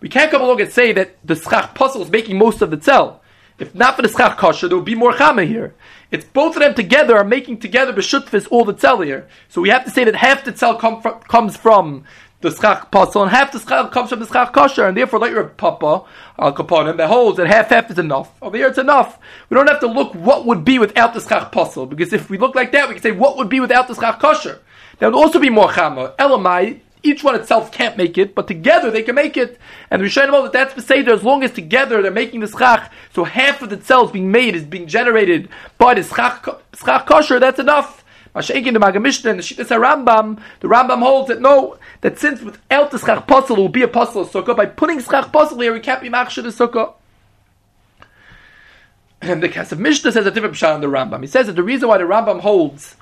We can't come along and say that the Schach Pasul is making most of the tzel. If not for the Schach Kosher, there would be more Chama here. It's both of them together are making together B'shutfis all the tzel here. So we have to say that half the tzel come from, comes from the schach pasal, and half the schach comes from the schach kosher, and therefore, like Rav Papa al kaponim, that holds that half half is enough. Over here, it's enough. We don't have to look what would be without the schach pasal, because if we look like that, we can say what would be without the schach kosher. There would also be more chama. Elamai, each one itself can't make it, but together they can make it. And the Rishonim know that that's the Seder, as long as together they're making the schach, so half of the cells being made is being generated by the schach, schach kosher, that's enough. Mashiach the Maggid Mishneh and the Shittas Rambam, the Rambam holds that no, that since without the Schach Posel will be a Posel Sukkah, by putting Schach Posel here, we can't be Machshir the Sukkah. And the Kesef Mishnah says a different pshat on the Rambam. He says that the reason why the Rambam holds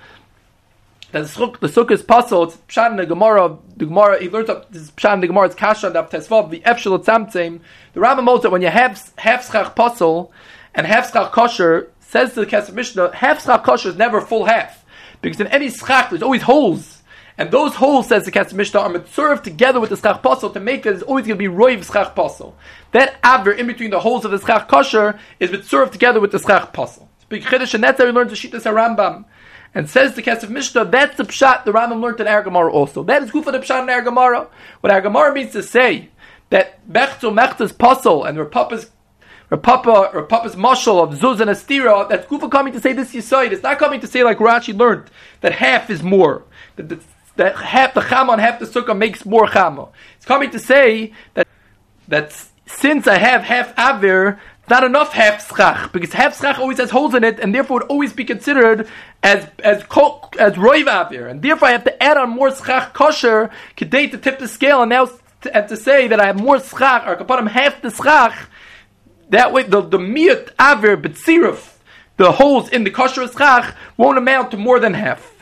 that the sukkah is possible, it's pshat in the Gemara, the Gemara, he learns up this pshat in the Gemara, it's kasha and tesvav, the efshel tzamtzim. The Rambam holds that when you have half schach posel and half schach kosher, says to the Kesef Mishnah, half schach kosher is never full half. Because in any schach, there's always holes. And those holes, says the Kesef Mishnah, are served together with the schach posel to make it, there's always going to be roiv schach posel. That aver in between the holes of the schach kosher is served together with the schach posel. Big chiddush, and that's how we learn to Shittas Rambam. And says the Kesef Mishnah, that's the pshat the Rambam learned in Ar also. That is for the pshat in Ar What Ar means to say that Bechtel Mechta's puzzle and Rav Papa's Rav Papa or Papa's mushal of Zuz and Astira, that's Kufa coming to say this Yisoid. It's not coming to say like Rashi learned that half is more. That, the, that half the Chama and half the Sukkah makes more Chama. It's coming to say that that since I have half Avir, not enough half schach because half schach always has holes in it, and therefore would always be considered as as as roiv avir, and therefore I have to add on more schach kosher kedate to tip the scale, and now and to say that I have more schach or kapanim half the schach. That way, the the miut avir betziruf, the holes in the kosher schach won't amount to more than half.